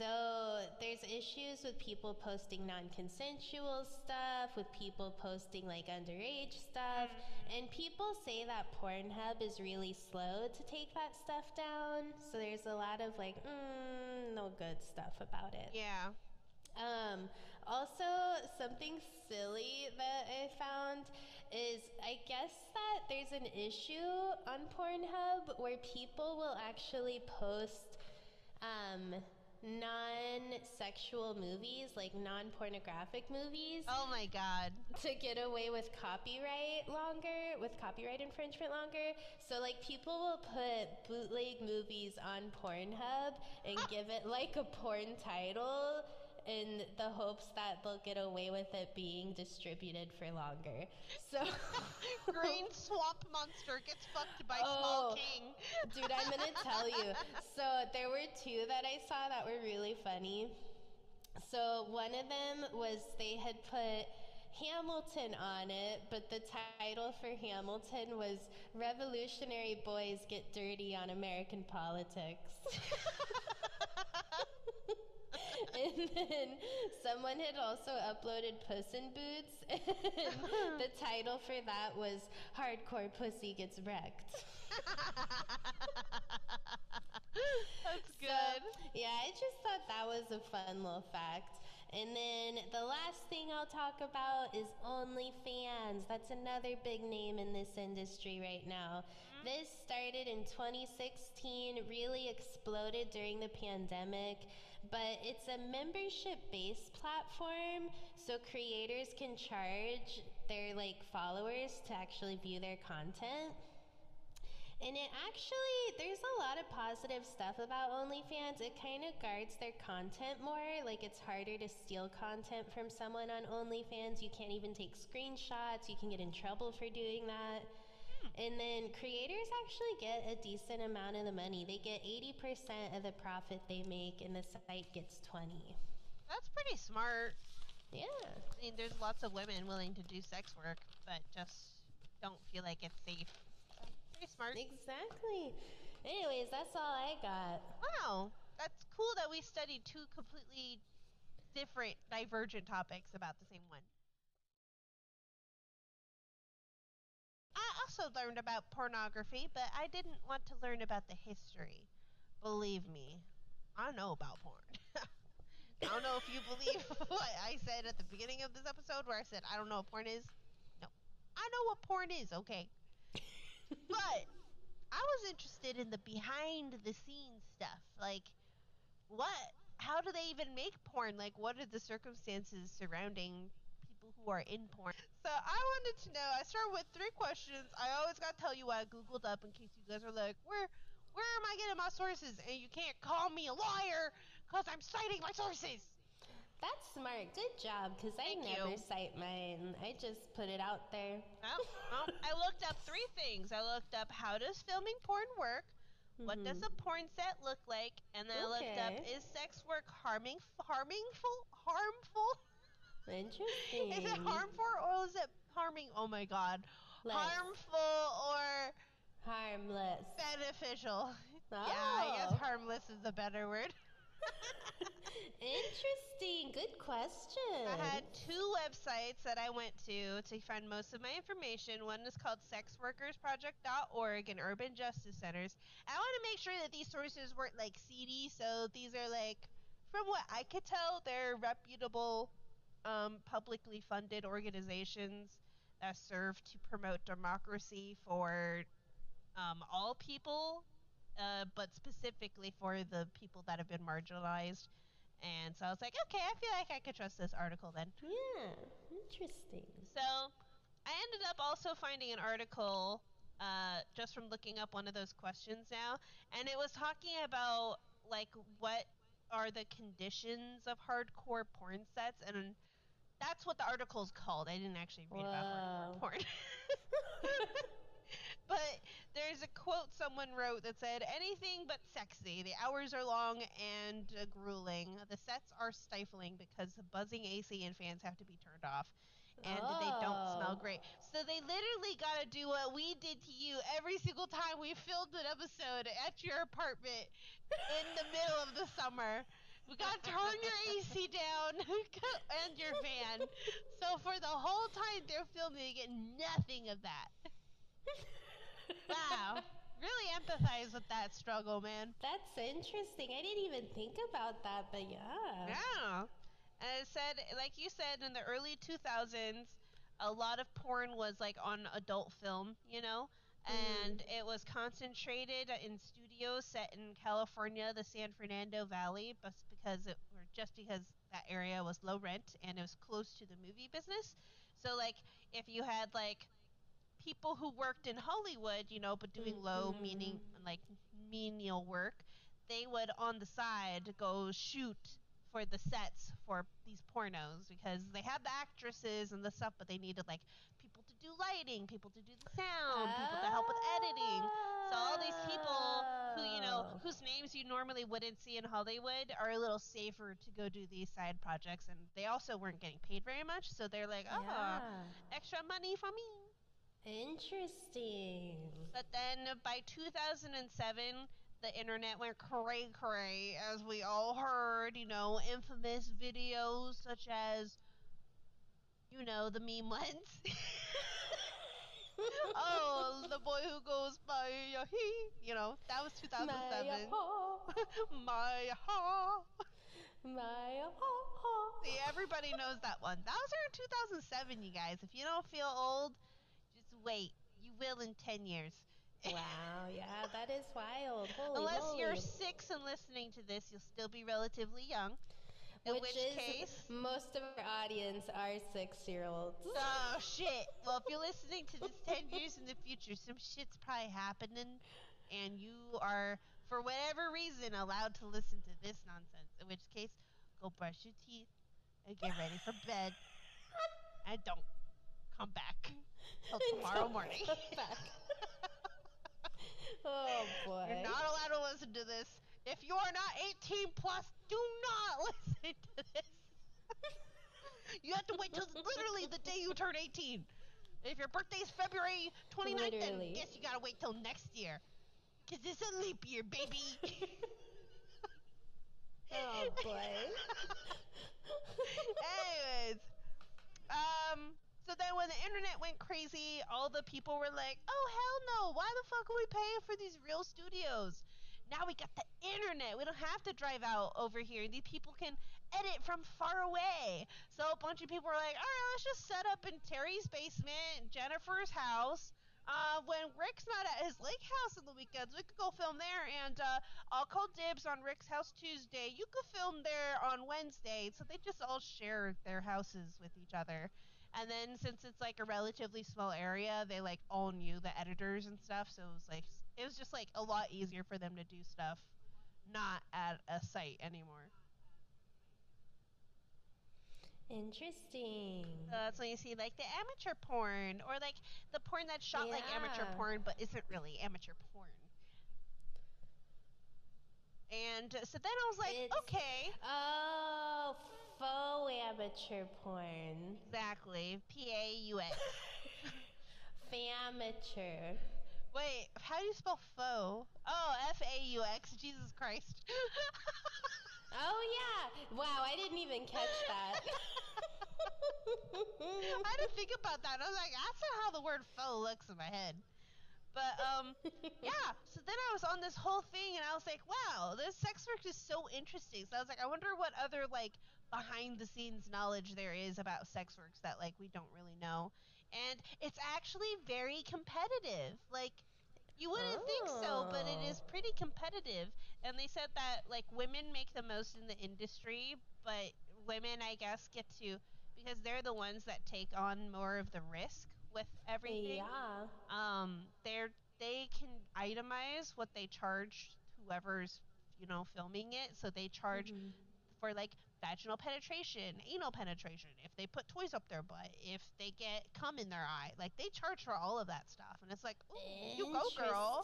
So there's issues with people posting non-consensual stuff, with people posting like underage stuff, and people say that Pornhub is really slow to take that stuff down. So there's a lot of like, mm, no good stuff about it. yeah. Um, also, something silly that I found is I guess that there's an issue on Pornhub where people will actually post um, non sexual movies, like non pornographic movies, Oh my god. to get away with copyright longer, with copyright infringement longer. So, like, people will put bootleg movies on Pornhub and ah. give it like a porn title in the hopes that they'll get away with it being distributed for longer. So, Grain swamp monster gets fucked by Oh. small king. Dude, I'm gonna tell you. So there were two that I saw that were really funny. So one of them was they had put Hamilton on it, but the title for Hamilton was Revolutionary Boys Get Dirty on American Politics. And then someone had also uploaded Puss in Boots, and uh-huh. the title for that was Hardcore Pussy Gets Wrecked. That's So, good. yeah, I just thought that was a fun little fact. And then the last thing I'll talk about is OnlyFans. That's another big name in this industry right now. Mm-hmm. This started in 2016, really exploded during the pandemic, but it's a membership based platform so creators can charge their like followers to actually view their content. And it actually, there's a lot of positive stuff about OnlyFans. It kind of guards their content more. Like, it's harder to steal content from someone on OnlyFans. You can't even take screenshots. You can get in trouble for doing that. And then creators actually get a decent amount of the money. They get 80% of the profit they make, and the site gets 20. That's pretty smart. Yeah. I mean, there's lots of women willing to do sex work, but just don't feel like it's safe. So, pretty smart. Exactly. Anyways, that's all I got. Wow, that's cool that we studied two completely different, divergent topics about the same one. I also learned about pornography, but I didn't want to learn about the history. Believe me, I know about porn. I don't know if you believe what I said at the beginning of this episode where I said I don't know what porn is. No. I know what porn is, okay? but I was interested in the behind the scenes stuff. Like, what? How do they even make porn? Like, what are the circumstances surrounding who are in porn? So I wanted to know. I started with three questions. I always got to tell you what I googled up in case you guys are like, where, where am I getting my sources? And you can't call me a liar because I'm citing my sources. That's smart. Good job, because I Thank never you. cite mine. I just put it out there. Well, well, I looked up three things. I looked up how does filming porn work. What does Mhm. a porn set look like? And then I looked up is sex work harming harmingful harmful? Interesting. Is it harmful or is it harming? Oh my god. Less. Harmful or Harmless. beneficial? Oh. Yeah, I oh. guess harmless is a better word. Interesting. Good question. I had two websites that I went to to find most of my information. One is called sexworkersproject.org and Urban Justice Centers. I want to make sure that these sources weren't like seedy, so these are like, from what I could tell, they're reputable, um, publicly funded organizations that serve to promote democracy for um, all people, uh, but specifically for the people that have been marginalized. And so I was like, okay, I feel like I could trust this article then. Yeah. Interesting. So I ended up also finding an article uh, just from looking up one of those questions now, and it was talking about like what are the conditions of hardcore porn sets, and that's what the article's called. I didn't actually read about hardcore porn. but there's a quote someone wrote that said, anything but sexy. The hours are long and uh, grueling. The sets are stifling because the buzzing AC and fans have to be turned off. And they don't smell Oh. great. So they literally got to do what we did to you every single time we filmed an episode at your apartment in the middle of the summer. We got to turn your AC down and your fan. So for the whole time they're filming, you get nothing of that. Wow. Really empathize with that struggle, man. That's interesting. I didn't even think about that, but yeah. Yeah. And it said, like you said, in the early 2000s, a lot of porn was like on adult film, you know? And mm. it was concentrated in studios set in California, the San Fernando Valley, because it, or just because that area was low rent and it was close to the movie business. So, like, if you had like people who worked in Hollywood, you know, but doing low mm-hmm. meaning like menial work, they would on the side go shoot for the sets for these pornos because they had the actresses and the stuff, but they needed like do lighting, people to do the sound, people to help with editing. So all these people who you know Oh. whose names you normally wouldn't see in Hollywood are a little safer to go do these side projects, and they also weren't getting paid very much, so they're like, oh, Yeah. extra money for me. Interesting. But then by 2007, the internet went cray cray, as we all heard. You know, infamous videos such as, you know, the meme ones. oh, the boy who goes by uh, he. You know, that was 2007. My uh, uh, ha. My ha. See, everybody knows that one. That was around 2007, you guys. If you don't feel old, just wait. You will in 10 years. Wow, yeah, that is wild. Holy Unless you're six and listening to this, you'll still be relatively young. In Which, which, is case, most of our audience are six-year-olds. oh shit. Well, if you're listening to this 10 years in the future, some shit's probably happening, and you are, for whatever reason, allowed to listen to this nonsense. In which case, go brush your teeth and get ready for bed, and don't come back till tomorrow morning. oh boy. You're not allowed to listen to this. If you are not 18 plus, do not listen to this. you have to wait till literally the day you turn 18. If your birthday is February 29th, Literally. then guess you gotta wait till next year. Cause it's a leap year, baby. Oh boy. Anyways, um, so then when the internet went crazy, all the people were like, "Oh hell no! Why the fuck are we paying for these real studios? Now we got the internet. We don't have to drive out over here. These people can edit from far away." So a bunch of people were like, "All right, let's just set up in Terry's basement, Jennifer's house." Uh, when Rick's not at his lake house on the weekends, we could go film there, and uh, I'll call dibs on Rick's house Tuesday. You could film there on Wednesday. So they just all share their houses with each other. And then since it's like a relatively small area, they like all knew the editors and stuff. So it was like it was just like a lot easier for them to do stuff not at a site anymore. Interesting. So that's when you see like the amateur porn or like the porn that's shot like amateur porn but isn't really amateur porn. And uh, so then I was like, It's- okay, Oh, faux amateur porn. exactly, P A U X. Famateur. Wait, how do you spell faux? Oh, F A U X. Jesus Christ. Oh yeah. Wow, I didn't even catch that. I didn't think about that. I was like, that's not how the word faux looks in my head. But um, yeah. So then I was on this whole thing, and I was like, wow, this sex work is so interesting. So I was like, I wonder what other like behind the scenes knowledge there is about sex works that like we don't really know. And it's actually very competitive. Like you wouldn't think so, but it Oh. pretty competitive. And they said that like women make the most in the industry, but women I guess get to because they're the ones that take on more of the risk with everything. Yeah. Um they're they can itemize what they charge whoever's, you know, filming it. So they charge Mhm. for like vaginal penetration, anal penetration, if they put toys up their butt, if they get cum in their eye. Like they charge for all of that stuff. And it's like, ooh, you go girl.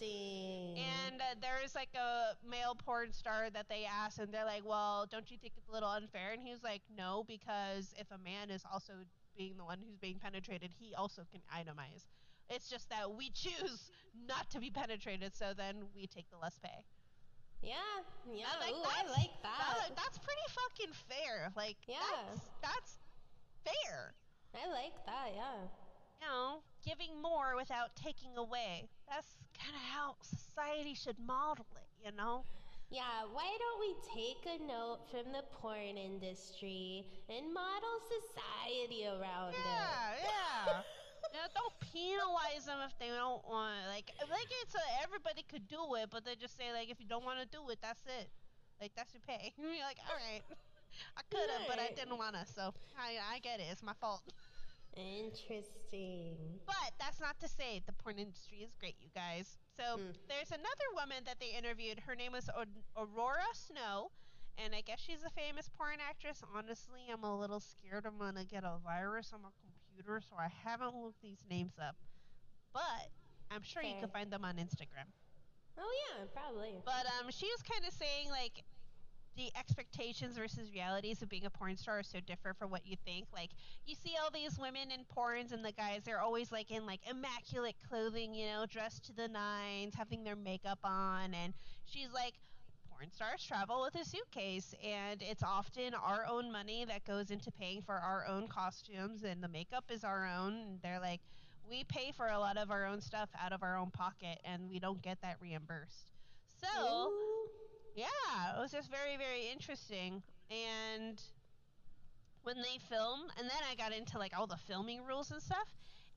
And uh, there's like a male porn star that they asked, and they're like, "Well, don't you think it's a little unfair?" And he's like, "No, because if a man is also being the one who's being penetrated, he also can itemize. It's just that we choose not to be penetrated, so then we take the less pay." Yeah, yeah. like, Ooh, I like That- that. that's pretty fucking fair. Like, Yeah. that's that's fair. I like that. Yeah. You know, giving more without taking away. That's kind of how society should model it. You know. Yeah, why don't we take a note from the porn industry and model society around Yeah, it? yeah. yeah, don't penalize them if they don't want. Like, like it's a, everybody could do it, but they just say like, if you don't want to do it, that's it. Like that's your pay. You're like, all right, I could have, but I didn't wanna. So I, I get it. It's my fault. Interesting. But that's not to say the porn industry is great, you guys. So Hmm. there's another woman that they interviewed. Her name was Au- Aurora Snow, and I guess she's a famous porn actress. Honestly, I'm a little scared I'm gonna get a virus computer, so I haven't looked these names up. But I'm sure you can find them on Instagram. Oh yeah, probably. But um, she was kind of saying like, the expectations versus realities of being a porn star are so different from what you think. Like you see all these women in porns and the guys they're always like in like immaculate clothing, you know, dressed to the nines, having their makeup on and she's like porn stars travel with a suitcase and it's often our own money that goes into paying for our own costumes and the makeup is our own and they're like we pay for a lot of our own stuff out of our own pocket and we don't get that reimbursed. So, Ooh. yeah, it was just very, very interesting. And when they film, and then I got into like all the filming rules and stuff,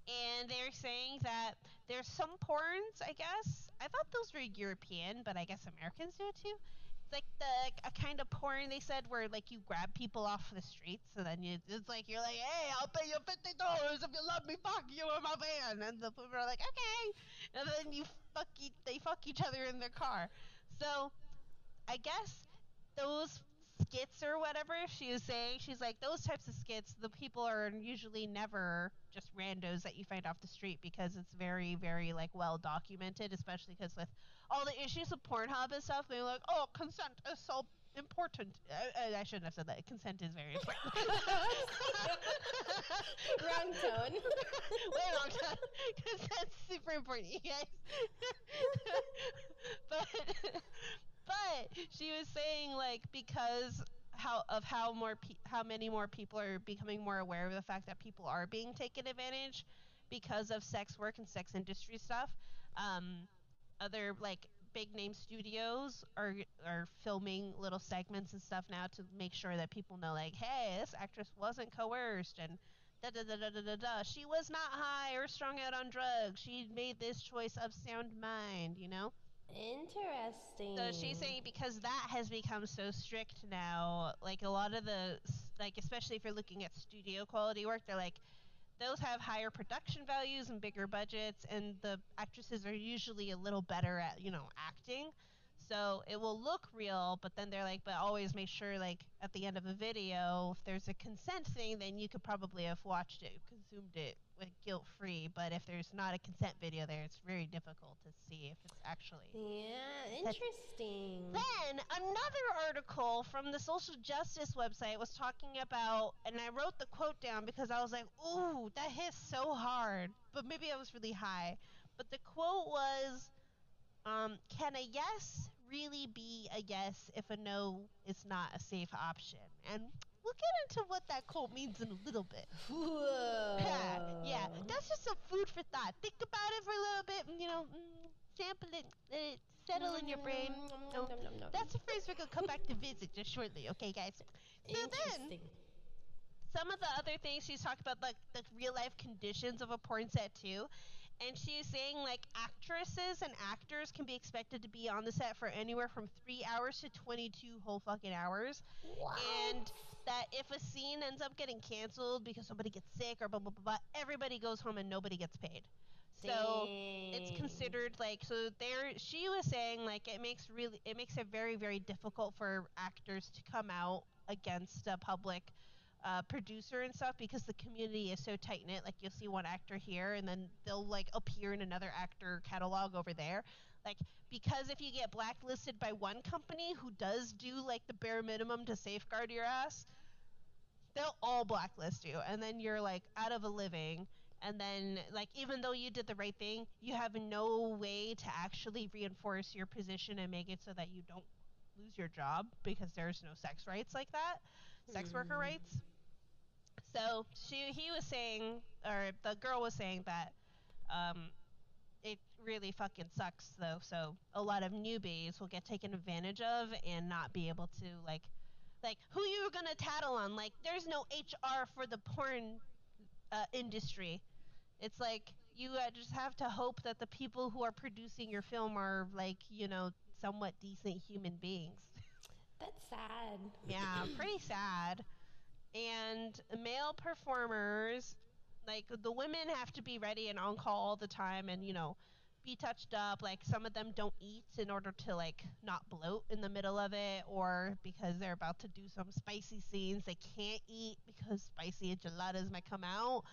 and they're saying that there's some porns, I guess. I thought those were European, but I guess Americans do it too. It's like the a kind of porn they said where like you grab people off the streets, and then you it's like you're like, hey, I'll pay you fifty dollars if you let me fuck you in my van, and the people are like, okay, and then you fuck e- they fuck each other in their car. So I guess those skits or whatever she was saying, she's like those types of skits. The people are usually never just randos that you find off the street because it's very, very like well documented, especially because with all the issues of Pornhub and stuff, they're like, oh, consent is so important. I, I, shouldn't have said that. Consent is very important. Wrong tone. Way wrong tone. Consent's super important, you guys. but but she was saying like because how of how more pe- how many more people are becoming more aware of the fact that people are being taken advantage because of sex work and sex industry stuff. Um, other like big name studios are are filming little segments and stuff now to make sure that people know like, hey, this actress wasn't coerced and da da da da da da da. She was not high or strung out on drugs. She made this choice of sound mind, you know. Interesting. So she's saying because that has become so strict now, like a lot of the, like especially if you're looking at studio quality work, they're like, those have higher production values and bigger budgets, and the actresses are usually a little better at, you know, acting. So it will look real, but then they're like, but always make sure, like, at the end of a video, if there's a consent thing, then you could probably have watched it, consumed it like guilt free. But if there's not a consent video there, it's very difficult to see if it's actually yeah, interesting. then another article from the social justice website was talking about, and I wrote the quote down because I was like, ooh, that hits so hard. But maybe I was really high. But the quote was, um, can a yes really be a yes if a no is not a safe option? And we'll get into what that quote means in a little bit. Whoa. Yeah, yeah, that's just some food for thought. Think about it for a little bit, and, you know, mm, sample it, let it settle in your brain. Oh. That's a phrase we're gonna come back to visit just shortly, okay, guys? So then, some of the other things she's talked about, like the real life conditions of a porn set too, and she's saying like actresses and actors can be expected to be on the set for anywhere from three hours to twenty-two whole fucking hours, and that if a scene ends up getting canceled because somebody gets sick or blah blah blah, blah everybody goes home and nobody gets paid. So it's considered like so there she was saying like it makes really it makes it very very difficult for actors to come out against a public uh, producer and stuff because the community is so tight knit. Like you'll see one actor here and then they'll like appear in another actor catalog over there. Like because if you get blacklisted by one company who does do like the bare minimum to safeguard your ass they'll all blacklist you. And then you're like out of a living. And then like even though you did the right thing you have no way to actually reinforce your position and make it so that you don't lose your job because there's no sex rights like that sex worker Hmm. rights so she he was saying or the girl was saying that um it really fucking sucks though so a lot of newbies will get taken advantage of and not be able to like like who you gonna tattle on like there's no hr for the porn uh, industry it's like you uh, just have to hope that the people who are producing your film are like you know somewhat decent human beings That's sad. yeah, pretty sad. And male performers, like the women have to be ready and on call all the time and, you know, be touched up. Like some of them don't eat in order to like not bloat in the middle of it or because they're about to do some spicy scenes. They can't eat because spicy enchiladas might come out.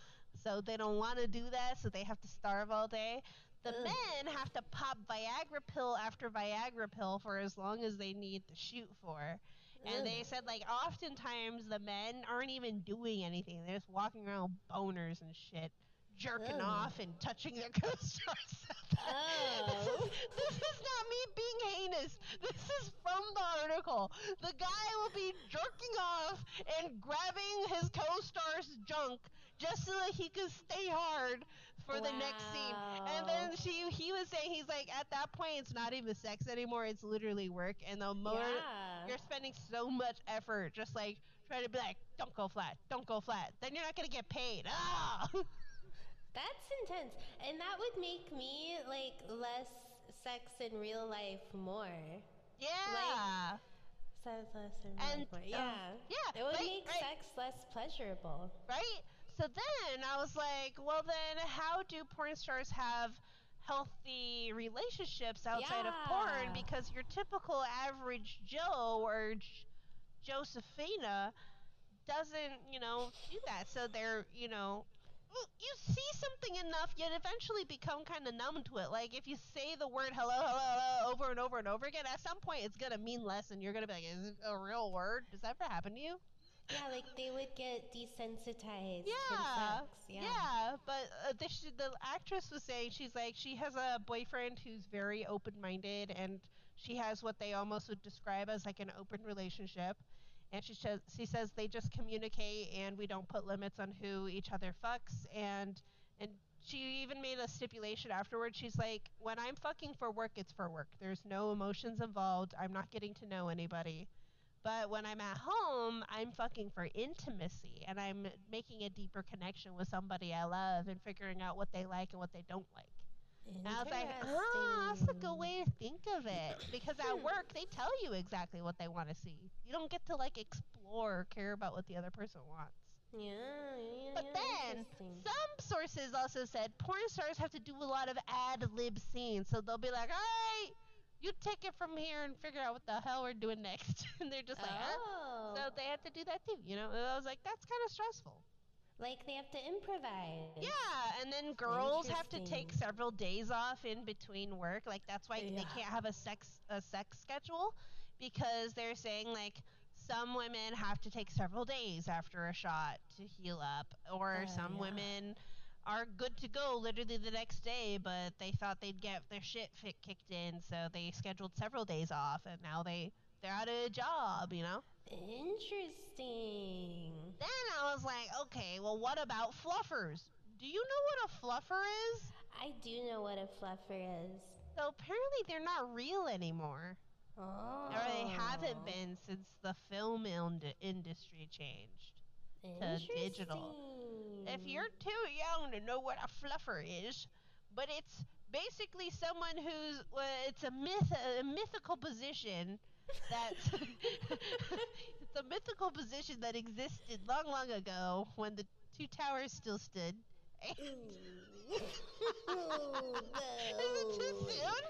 So they don't want to do that, so they have to starve all day. The Ugh. men have to pop Viagra pill after Viagra pill for as long as they need to shoot for. And they said like oftentimes the men aren't even doing anything. They're just walking around boners and shit, jerking Ugh. off and touching their co-stars. Oh. this, is, oh. this is not me being heinous. This is from the article. The guy will be jerking off and grabbing his co-star's junk just so that he can stay hard for the next scene. And then she he was saying he's like at that point it's not even sex anymore, it's literally work and the more yeah. you're spending so much effort just like trying to be like, Don't go flat, don't go flat. Then you're not gonna get paid. Ah That's intense. And that would make me like less sex in real life more. Yeah. Sex less in real And, life more. um, Yeah. yeah. It would right, make right, sex less pleasurable. right? So then I was like, well then how do porn stars have healthy relationships outside of porn? Because your typical average Joe or J- Josephina doesn't, you know, do that. So they're, you know, you see something enough, you'd eventually become kind of numb to it. Like if you say the word hello, hello, hello over and over and over again, at some point it's gonna mean less, and you're gonna be like, "Is it a real word? Does that ever happen to you?" Yeah, like they would get desensitized Yeah, from sex. Yeah. but uh, the actress was saying she's like she has a boyfriend who's very open-minded, and she has what they almost would describe as like an open relationship. And she says she says they just communicate, and we don't put limits on who each other fucks. And and she even made a stipulation afterwards. She's like, when I'm fucking for work, it's for work. There's no emotions involved. I'm not getting to know anybody. But when I'm at home, I'm fucking for intimacy and I'm making a deeper connection with somebody I love and figuring out what they like and what they don't like. And I was like, ah, that's a good way to think of it. Because at Hmm. work, they tell you exactly what they want to see. You don't get to like explore or care about what the other person wants. Yeah, yeah, But yeah, then, some sources also said porn stars have to do a lot of ad lib scenes. So they'll be like, all right, you take it from here and figure out what the hell we're doing next. and they're just like, huh? oh, So they have to do that too, you know? And I was like, that's kind of stressful. like they have to improvise. Yeah, and then girls have to take several days off in between work. Like that's why they can't have a sex a sex schedule because they're saying like some women have to take several days after a shot to heal up or Oh, some yeah. women are good to go literally the next day but they thought they'd get their shit fit kicked in so they scheduled several days off and now they they're out of a job, you know? Interesting. Then I was like, okay, well, what about fluffers? Do you know what a fluffer is? I do know what a fluffer is. So apparently they're not real anymore, Oh. or they haven't oh. been since the film ind- industry changed. To digital. If you're too young to know what a fluffer is, but it's basically someone who's well, it's a myth, a mythical position that's it's a mythical position that existed long, long ago when the two towers still stood. Ooh. Is it too no. soon?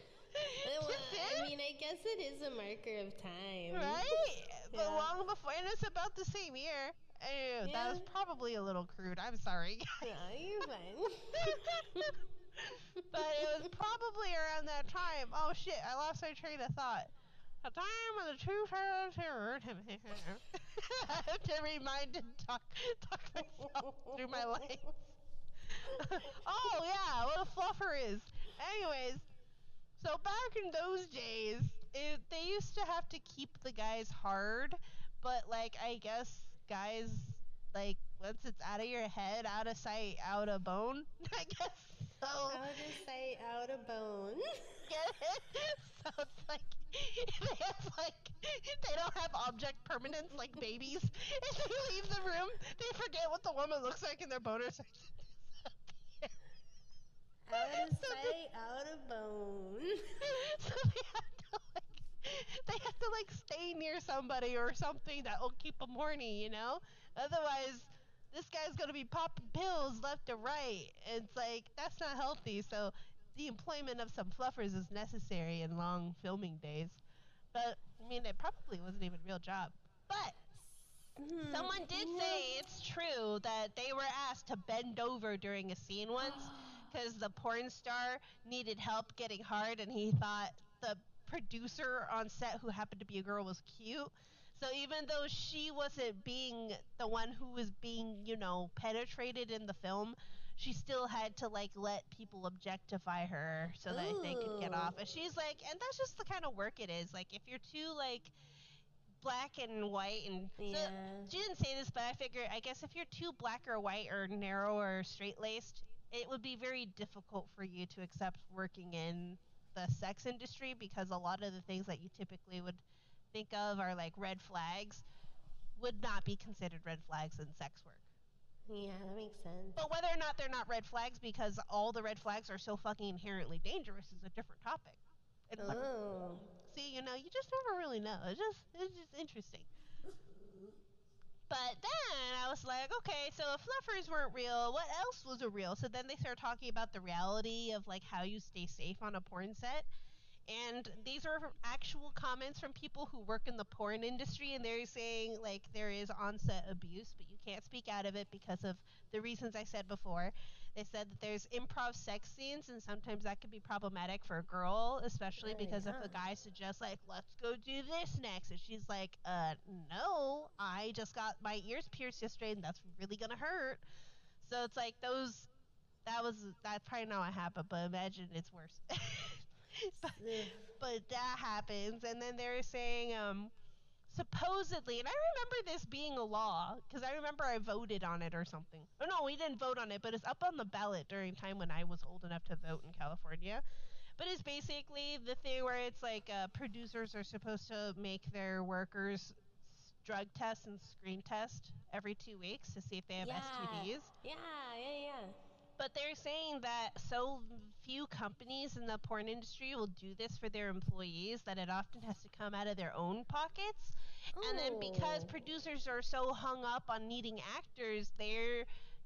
Well, I mean, I guess it is a marker of time. Right? But long before, and it's about the same year. Ew, that was probably a little crude. I'm sorry. No, you're fine. but it was probably around that time. Oh shit, I lost my train of thought. The time of the two towers terror. I have to remind and talk, talk myself through my lines. oh yeah, what a fluffer is. Anyways, so back in those days, it, they used to have to keep the guys hard, but like I guess guys like once it's out of your head, out of sight, out of bone. I guess so. Out of sight, out of bone. Get it? So it's like they have like they don't have object permanence like babies. If they leave the room, they forget what the woman looks like and their boner starts to. Out of sight, out of bone. so they have to like they have to like stay near somebody or something that will keep them horny, you know? Otherwise, this guy's gonna be popping pills left and right. It's like that's not healthy. So the employment of some fluffers is necessary in long filming days. But I mean, it probably wasn't even a real job. But Hmm, someone did say it's true that they were asked to bend over during a scene once because the porn star needed help getting hard and he thought the producer on set who happened to be a girl was cute So even though she wasn't being the one who was being, you know, penetrated in the film, she still had to like let people objectify her so that they could get off. And she's like, and that's just the kind of work it is. Like if you're too like black and white and so she didn't say this, but I figure I guess if you're too black or white or narrow or straight laced, it would be very difficult for you to accept working in the sex industry because a lot of the things that you typically would think of are like red flags would not be considered red flags in sex work. Yeah, that makes sense. But whether or not they're not red flags because all the red flags are so fucking inherently dangerous is a different topic. It's like- Oh. see, you know, you just never really know. It's just it's just interesting. But then I was like, okay, so if fluffers weren't real, what else was real? So then they started talking about the reality of like how you stay safe on a porn set. And these are actual comments from people who work in the porn industry, and they're saying like there is onset abuse, but you can't speak out of it because of the reasons I said before. They said that there's improv sex scenes, and sometimes that could be problematic for a girl, especially because if the guy suggests like, "Let's go do this next," and she's like, "Uh, no, I just got my ears pierced yesterday, and that's really gonna hurt." So it's like those. That was that's probably not what happened, but imagine it's worse. but, but that happens, and then they're saying, um, supposedly, and I remember this being a law because I remember I voted on it or something. Oh no, we didn't vote on it, but it's up on the ballot during time when I was old enough to vote in California. But it's basically the thing where it's like uh, producers are supposed to make their workers drug test and screen test every two weeks to see if they have yeah. STDs. Yeah, yeah, yeah. But they're saying that so few companies in the porn industry will do this for their employees that it often has to come out of their own pockets. And then because Oh. producers are so hung up on needing actors, they're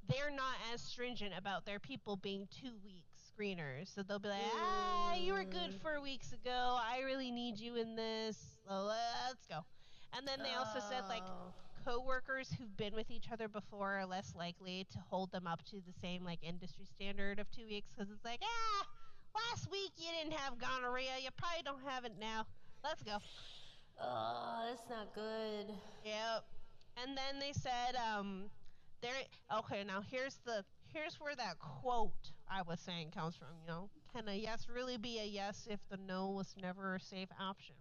they're not as stringent about their people being two week screeners. So they'll be like, ah, you were good Mm. four weeks ago. I really need you in this. So let's go. And then they also said like Oh. Coworkers who've been with each other before are less likely to hold them up to the same like industry standard of two weeks because it's like ah last week you didn't have gonorrhea you probably don't have it now. Let's go. Oh, that's not good. yep. And then they said um there okay now here's the here's where that quote i was saying comes from you know? Can a yes really be a yes if the no was never a safe option?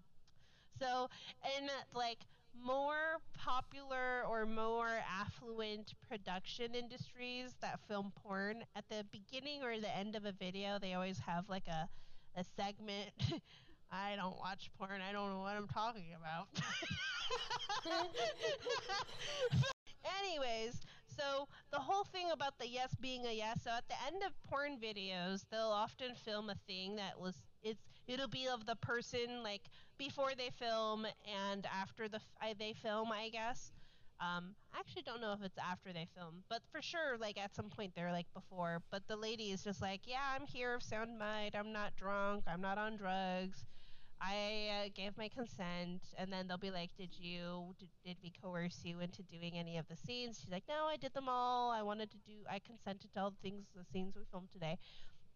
So and like more popular or more affluent production industries that film porn at the beginning or the end of a video they always have like a a segment I don't watch porn. I don't know what I'm talking about. Anyways, so the whole thing about the yes being a yes. So at the end of porn videos, they'll often film a thing that was it's it'll be of the person like before they film and after the f- they film, I guess. Um, I actually don't know if it's after they film, but for sure, like at some point they're like before. But the lady is just like, yeah, I'm here of sound mind. I'm not drunk. I'm not on drugs. I uh, gave my consent, and then they'll be like, "Did you? Did, did we coerce you into doing any of the scenes?" She's like, "No, I did them all. I wanted to do. I consented to all the things, the scenes we filmed today."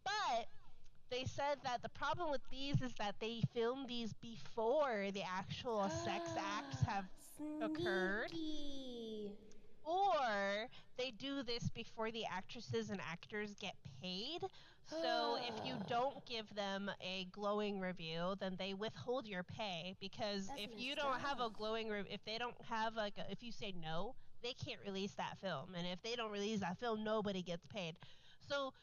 But they said that the problem with these is that they film these before the actual sex ah, acts have occurred. Sneaky. or they do this before the actresses and actors get paid. So if you don't give them a glowing review, then they withhold your pay because That's if you don't have a glowing review, if they don't have like a, if you say no, they can't release that film, and if they don't release that film, nobody gets paid. So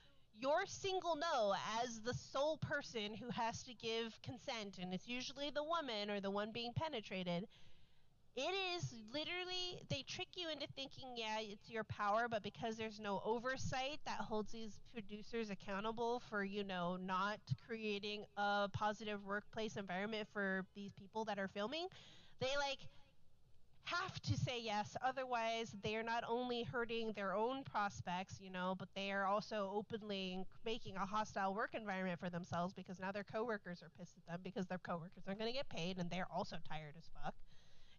your single no as the sole person who has to give consent, and it's usually the woman or the one being penetrated. It is literally they trick you into thinking, yeah, it's your power, but because there's no oversight that holds these producers accountable for, you know, not creating a positive workplace environment for these people that are filming, they like have to say yes otherwise they are not only hurting their own prospects you know but they are also openly making a hostile work environment for themselves because now their coworkers are pissed at them because their coworkers aren't going to get paid and they're also tired as fuck.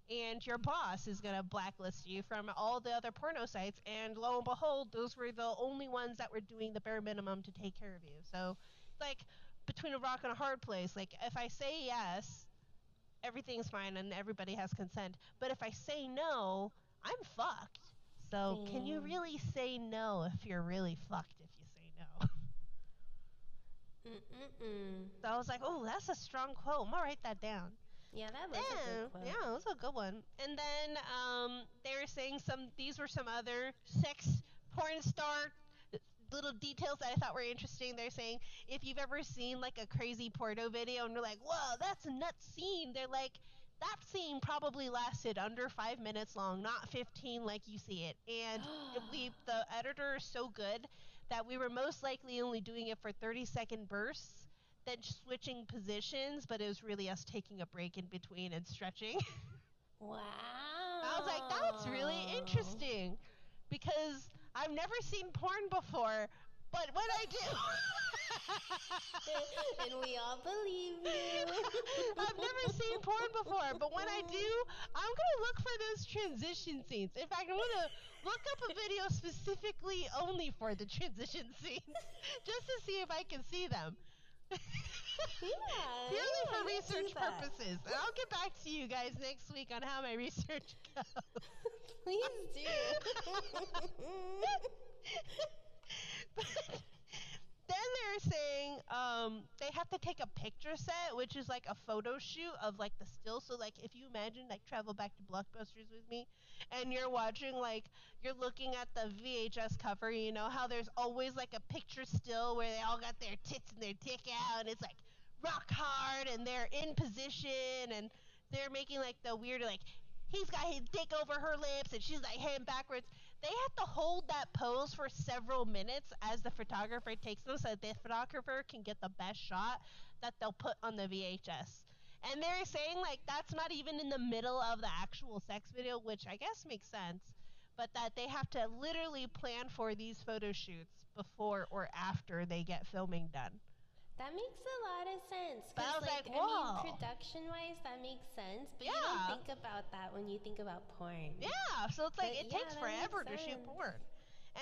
And your boss is going to blacklist you from all the other porno sites and lo and behold those were the only ones that were doing the bare minimum to take care of you. So like between a rock and a hard place like if i say yes everything's fine and everybody has consent. But if I say no, I'm fucked. So can you really say no if you're really fucked if you say no? Mm-mm-mm. So I was like, oh, that's a strong quote. I'm gonna write that down. Yeah, that was a good quote. yeah, it was a good one. And then um, they were saying some. These were some other sex porn star little details that I thought were interesting. They're saying if you've ever seen like a crazy porno video and you're like, whoa, that's a nuts scene. They're like. That scene probably lasted under five minutes long, not 15 like you see it. And we, the editor is so good that we were most likely only doing it for 30 second bursts, then switching positions, but it was really us taking a break in between and stretching. Wow. I was like, that's really interesting because I've never seen porn before, but when I do, and we all believe you. I've never seen porn before, but when I do, I'm gonna look for those transition scenes. In fact, I'm gonna look up a video specifically only for the transition scenes, just to see if I can see them. Yeah, Purely for research purposes. And I'll get back to you guys next week on how my research goes. Please do. But then they're saying um, they have to take a picture set, which is like a photo shoot of like the still. So like if you imagine like travel back to Blockbusters with me, and you're watching like you're looking at the VHS cover, you know how there's always like a picture still where they all got their tits and their dick out, and it's like rock hard, and they're in position, and they're making like the weird like he's got his dick over her lips, and she's like hand backwards they have to hold that pose for several minutes as the photographer takes them so that the photographer can get the best shot that they'll put on the VHS. And they're saying like that's not even in the middle of the actual sex video, which I guess makes sense, but that they have to literally plan for these photo shoots before or after they get filming done. That makes a lot of sense. But I was like, I whoa. mean, production wise, that makes sense. But you don't think about that when you think about porn. Yeah, so it's like But it yeah, takes forever to shoot porn.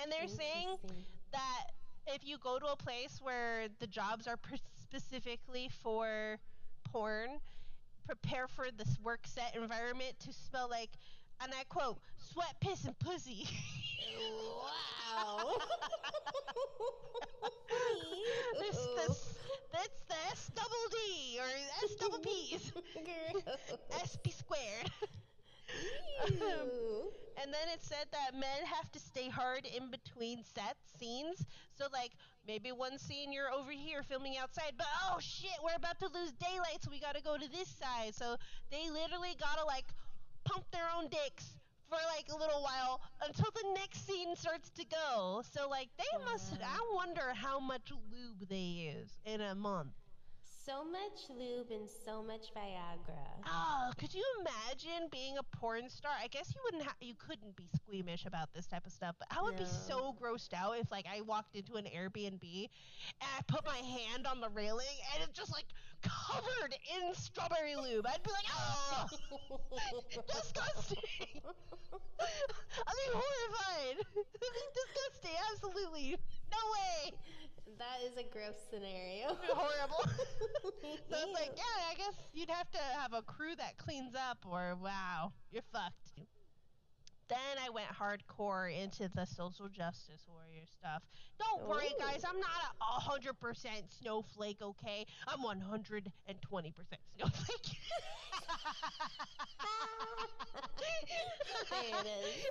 And they're saying that if you go to a place where the jobs are specifically for porn, prepare for this work set environment to smell like, and I quote, sweat, piss, and pussy. Wow. This, this, that's the S double D or S double P's. SP squared. Ew. And then it said that men have to stay hard in between set scenes. So like maybe one scene you're over here filming outside, but oh shit, we're about to lose daylight, so we gotta go to this side. So they literally gotta like pump their own dicks for like a little while until the next scene starts to go. So like they must I wonder how much lube they use in a month. So much lube and so much Viagra. Oh, could you imagine being a porn star? I guess you wouldn't ha- you couldn't be squeamish about this type of stuff, but I would be so grossed out if like I walked into an Airbnb and I put my hand on the railing and it's just like covered in strawberry lube. I'd be like, oh, disgusting. I'd be horrified. It'd be disgusting. Absolutely, no way. that is a gross scenario. Horrible. So it's like, yeah, I guess you'd have to have a crew that cleans up, or wow, you're fucked. Then I went hardcore into the social justice warrior stuff. Don't worry, guys, I'm not a hundred percent snowflake. Okay, I'm one hundred and twenty percent snowflake. There it is.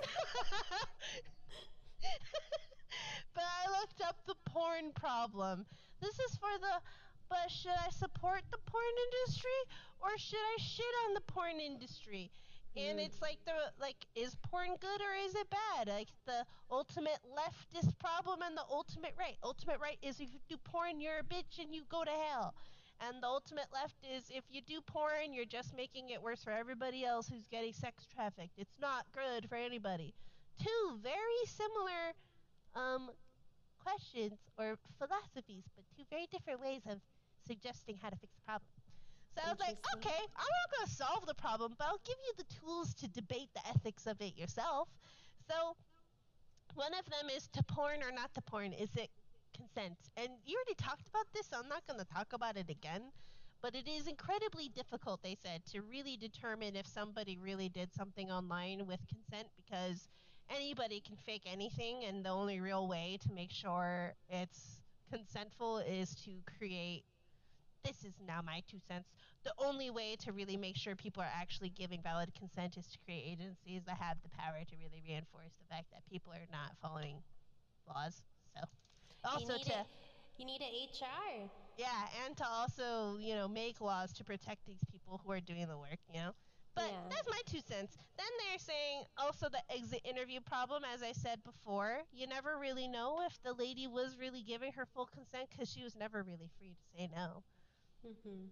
but I looked up the porn problem. This is for the. But should I support the porn industry or should I shit on the porn industry? And Mm. it's like the like is porn good or is it bad? Like the ultimate leftist problem and the ultimate right. Ultimate right is if you do porn you're a bitch and you go to hell. And the ultimate left is if you do porn you're just making it worse for everybody else who's getting sex trafficked. It's not good for anybody. Two very similar um questions or philosophies, but two very different ways of suggesting how to fix the problem. So I was like, okay, I'm not going to solve the problem, but I'll give you the tools to debate the ethics of it yourself. So one of them is to porn or not to porn. Is it consent? And you already talked about this, so I'm not going to talk about it again. But it is incredibly difficult, they said, to really determine if somebody really did something online with consent because anybody can fake anything, and the only real way to make sure it's consentful is to create. This is now my two cents. The only way to really make sure people are actually giving valid consent is to create agencies that have the power to really reinforce the fact that people are not following laws. So, also to you need an HR. yeah, and to also, you know, make laws to protect these people who are doing the work, you know? But Yeah. that's my two cents. Then they're saying also the exit interview problem, as I said before. You never really know if the lady was really giving her full consent because she was never really free to say no. Mm-hmm.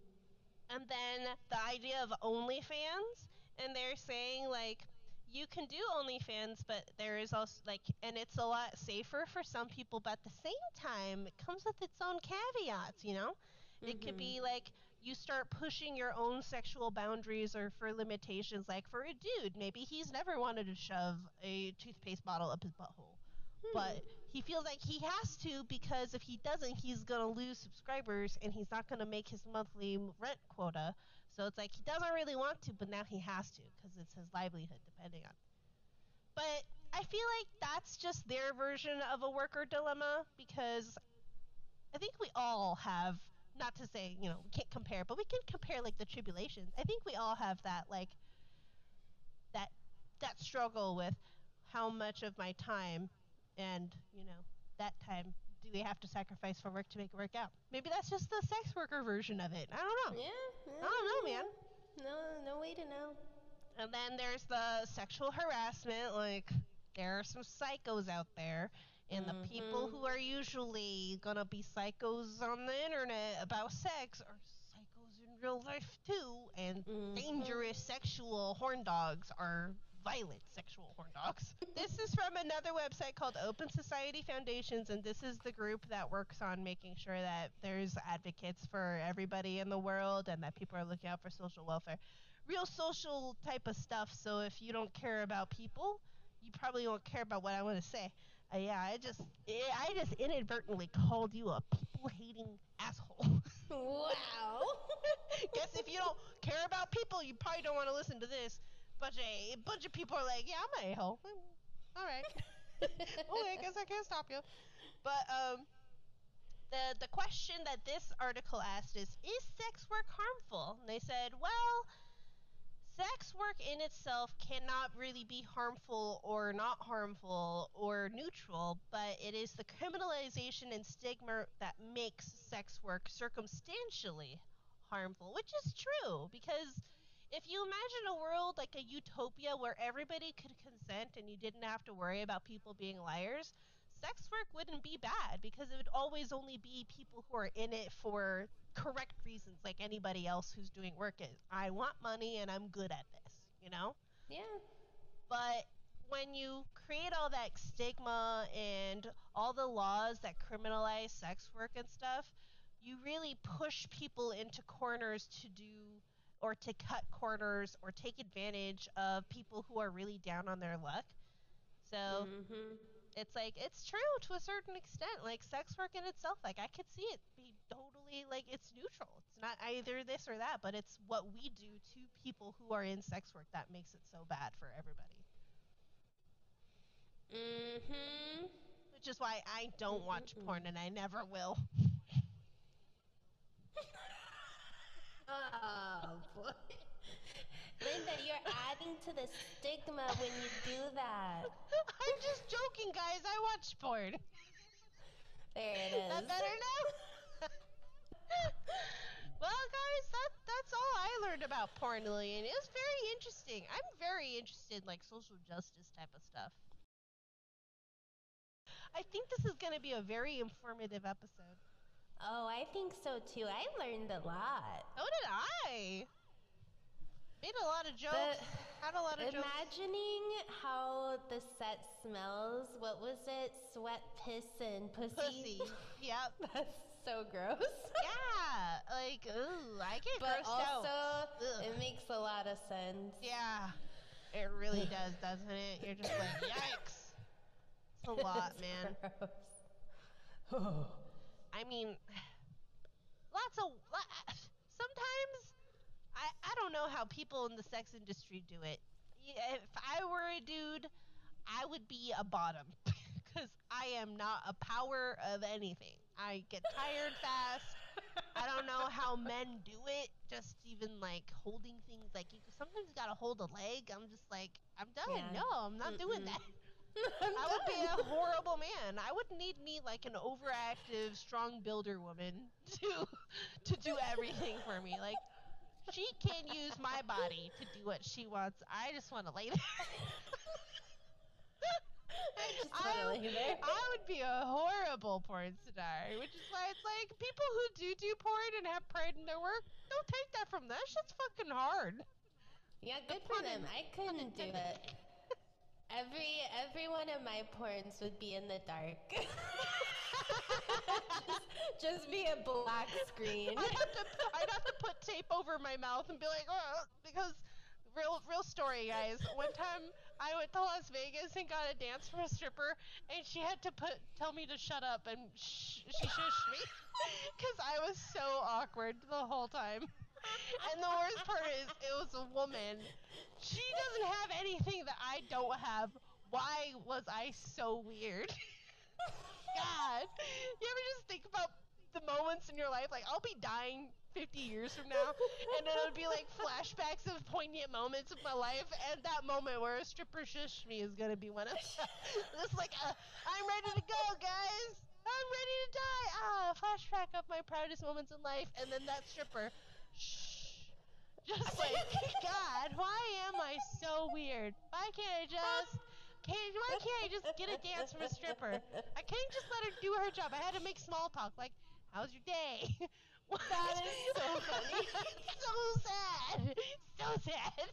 And then the idea of OnlyFans, and they're saying like you can do OnlyFans, but there is also like, and it's a lot safer for some people, but at the same time, it comes with its own caveats, you know? It could be like you start pushing your own sexual boundaries or for limitations, like for a dude, maybe he's never wanted to shove a toothpaste bottle up his butthole hmm. but he feels like he has to because if he doesn't, he's gonna lose subscribers and he's not gonna make his monthly rent quota. So it's like he doesn't really want to, but now he has to because it's his livelihood depending on. But I feel like that's just their version of a worker dilemma because I think we all have. Not to say you know we can't compare, but we can compare like the tribulations. I think we all have that like that that struggle with how much of my time and you know that time do we have to sacrifice for work to make it work out maybe that's just the sex worker version of it i don't know Yeah. i don't know man No, no way to know. and then there's the sexual harassment like there are some psychos out there and the people Mhm. who are usually gonna be psychos on the internet about sex are psychos in real life too and Mhm. dangerous sexual horn dogs are violent sexual horn dogs. this is from another website called Open Society Foundations, and this is the group that works on making sure that there's advocates for everybody in the world and that people are looking out for social welfare. Real social type of stuff, so if you don't care about people, you probably won't care about what I want to say. Uh, yeah, I just I just inadvertently called you a people hating asshole. Wow. Guess if you don't care about people, you probably don't want to listen to this. Bunch of a bunch of people are like, yeah, I'm an a-hole. Mm, All right. okay, I guess I can't stop you. But um, the the question that this article asked is, is sex work harmful? And they said, well, sex work in itself cannot really be harmful or not harmful or neutral, but it is the criminalization and stigma that makes sex work circumstantially harmful, which is true because if you imagine a world like a utopia where everybody could consent and you didn't have to worry about people being liars, sex work wouldn't be bad because it would always only be people who are in it for correct reasons like anybody else who's doing work is. I want money and I'm good at this, you know? yeah. But when you create all that stigma and all the laws that criminalize sex work and stuff, you really push people into corners to do or to cut corners or take advantage of people who are really down on their luck. So Mm-hmm. it's like it's true to a certain extent. Like sex work in itself, like I could see it totally like it's neutral. It's not either this or that, but it's what we do to people who are in sex work that makes it so bad for everybody. Mm-hmm. Which is why I don't watch Mm-mm-mm. porn and I never will. Oh boy. Linda, you're adding to the stigma when you do that. I'm just joking, guys. I watch porn. There it is. That better now? well, guys, that that's all I learned about porn, Lillian. It was very interesting. I'm very interested in like social justice type of stuff. I think this is going to be a very informative episode. Oh, I think so too. I learned a lot. So did I. Made a lot of jokes. had a lot of jokes. Imagining how the set smells. What was it? Sweat, piss, and pussy. Pussy. yep. That's so gross. Yeah. Like, ooh, I get but grossed also, out. It makes a lot of sense. Yeah. It really does, doesn't it? You're just like, yikes. It's a lot, It's man. gross. I mean, lots of. Sometimes I I don't know how people in the sex industry do it. Yeah, If I were a dude, I would be a bottom because I am not a power of anything. I get tired fast. I don't know how men do it. Just even like holding things, like you sometimes you gotta hold a leg. I'm just like, I'm done. Yeah. No, I'm not doing Mm-mm. that. I would be a horrible man. I would need me like an overactive, strong builder woman to to do everything for me. Like she can use my body to do what she wants. I just want to lay there. I, wanna lay there. I would be a horrible porn star, which is why it's like people who do do porn and have pride in their work don't take that from them. That shit's fucking hard. Yeah, good for them. I couldn't do it. Every every one of my porns would be in the dark. just, just be a black screen. I'd have to I'd have to put tape over my mouth and be like, oh, because real real story, guys. One time I went to Las Vegas and got a dance from a stripper, and she had to put tell me to shut up, and sh- she shushed me because I was so awkward the whole time. And the worst part is, it was a woman. She doesn't have anything that I don't have. Why was I so weird? God, you ever just think about the moments in your life? Like, I'll be dying 50 years from now, and then it'll be like flashbacks of poignant moments of my life, and that moment where a stripper shushed me is gonna be one of them. it's like, uh, I'm ready to go, guys. I'm ready to die. Ah, flashback of my proudest moments in life, and then that stripper, shh. Just like, God, why am I so weird? Why can't I just, can't, why can't I just get a dance from a stripper? I can't just let her do her job. I had to make small talk, like, how's your day? What? That is so funny. so sad. So sad.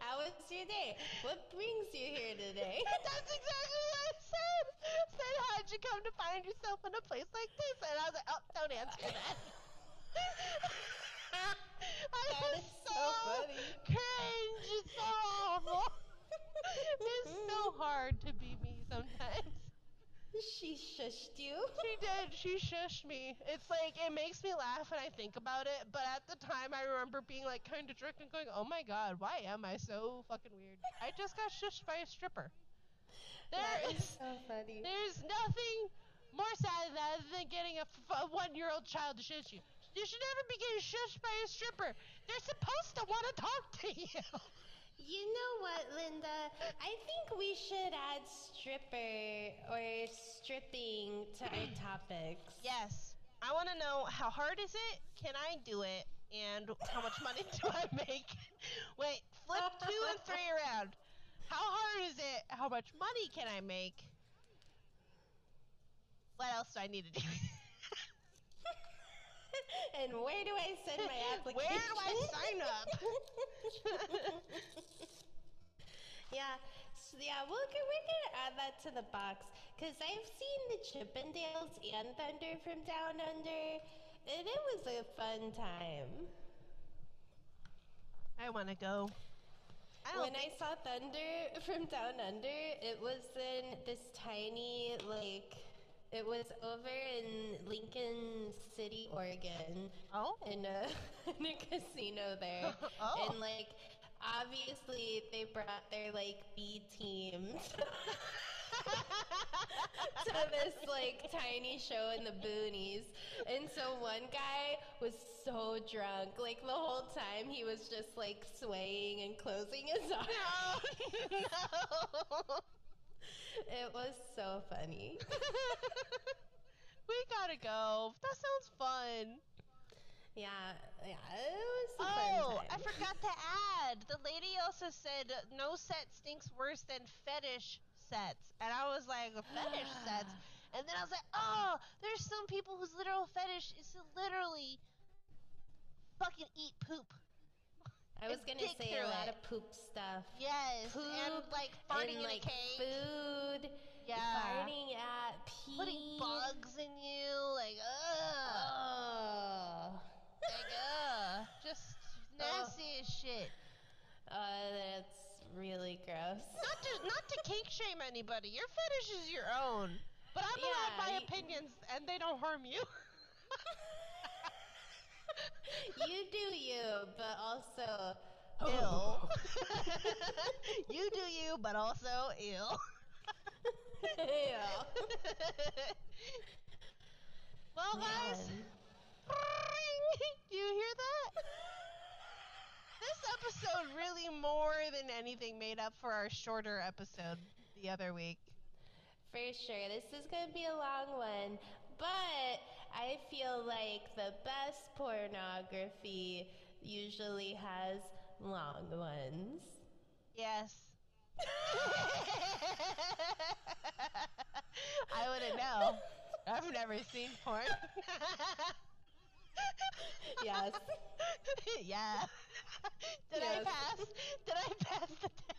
How was your day? What brings you here today? That's exactly what I said. Said, how'd you come to find yourself in a place like this? And I was like, oh, don't answer that. I That is so, so funny. cringe. It's so awful. it's so hard to be me sometimes. She shushed you. She did. She shushed me. It's like it makes me laugh when I think about it, but at the time I remember being like kind of drunk and going, "Oh my god, why am I so fucking weird?" I just got shushed by a stripper. There That is so funny. there's nothing more sad than that than getting a, f- a one-year-old child to shush you. You should never be getting shushed by a stripper. They're supposed to want to talk to you. You know what, Linda? I think we should add stripper or stripping to our topics. Yes. I want to know how hard is it? Can I do it? And how much money do I make? Wait, flip two and three around. How hard is it? How much money can I make? What else do I need to do? and where do I send my application? Where do I sign up? yeah, so yeah, we'll, g- we're gonna add that to the box because I've seen the Chippendales and Thunder from Down Under, and it was a fun time. I want to go. I When I saw Thunder from Down Under, it was in this tiny, like, it was over in Lincoln City, Oregon, Oh. in a, in a casino there. Oh. And, like, obviously they brought their, like, B teams to this, like, tiny show in the boonies. And so one guy was so drunk. Like, the whole time he was just, like, swaying and closing his eyes. no. no. It was so funny. we gotta go. That sounds fun. Yeah, yeah, it was Oh, I forgot to add. The lady also said no set stinks worse than fetish sets, and I was like, fetish sets. And then I was like, oh, there's some people whose literal fetish is to literally fucking eat poop. I was gonna say a lot it. of poop stuff. Yes, and like farting and, in like a cake. food, Yeah. farting at pee. Putting bugs in you, like, ugh. Oh. Like, ugh. Just nasty as shit. Uh, that's really gross. Not to not to kink shame anybody. Your fetish is your own. But I'm allowed my opinions and they don't harm you. you do you, but also oh. ill. you do you, but also ill. yeah. well, guys, do you hear that? This episode really more than anything made up for our shorter episode the other week. For sure. This is going to be a long one, but I feel like the best pornography usually has long ones. Yes. I wouldn't know. I've never seen porn. yes. yeah. Did I pass? Did I pass the test?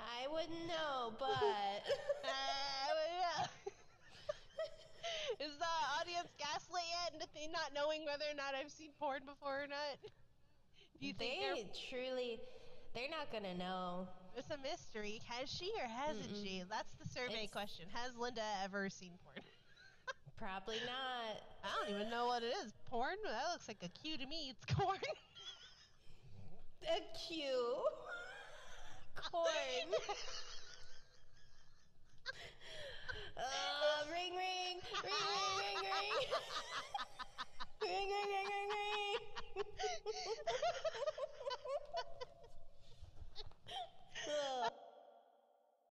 I wouldn't know, but I wouldn't know. Is the audience gaslit yet into th- not knowing whether or not I've seen porn before or not? Do you think they truly they're not going to know. It's a mystery? Has she or hasn't Mm-mm. she? That's the survey It's- question. Has Linda ever seen porn? Probably not. I don't even know what it is. Porn? That looks like a Q to me. It's corn. A cue coin. Uh, ring, ring, ring, ring, ring, ring. ring, ring, ring, ring, ring. uh.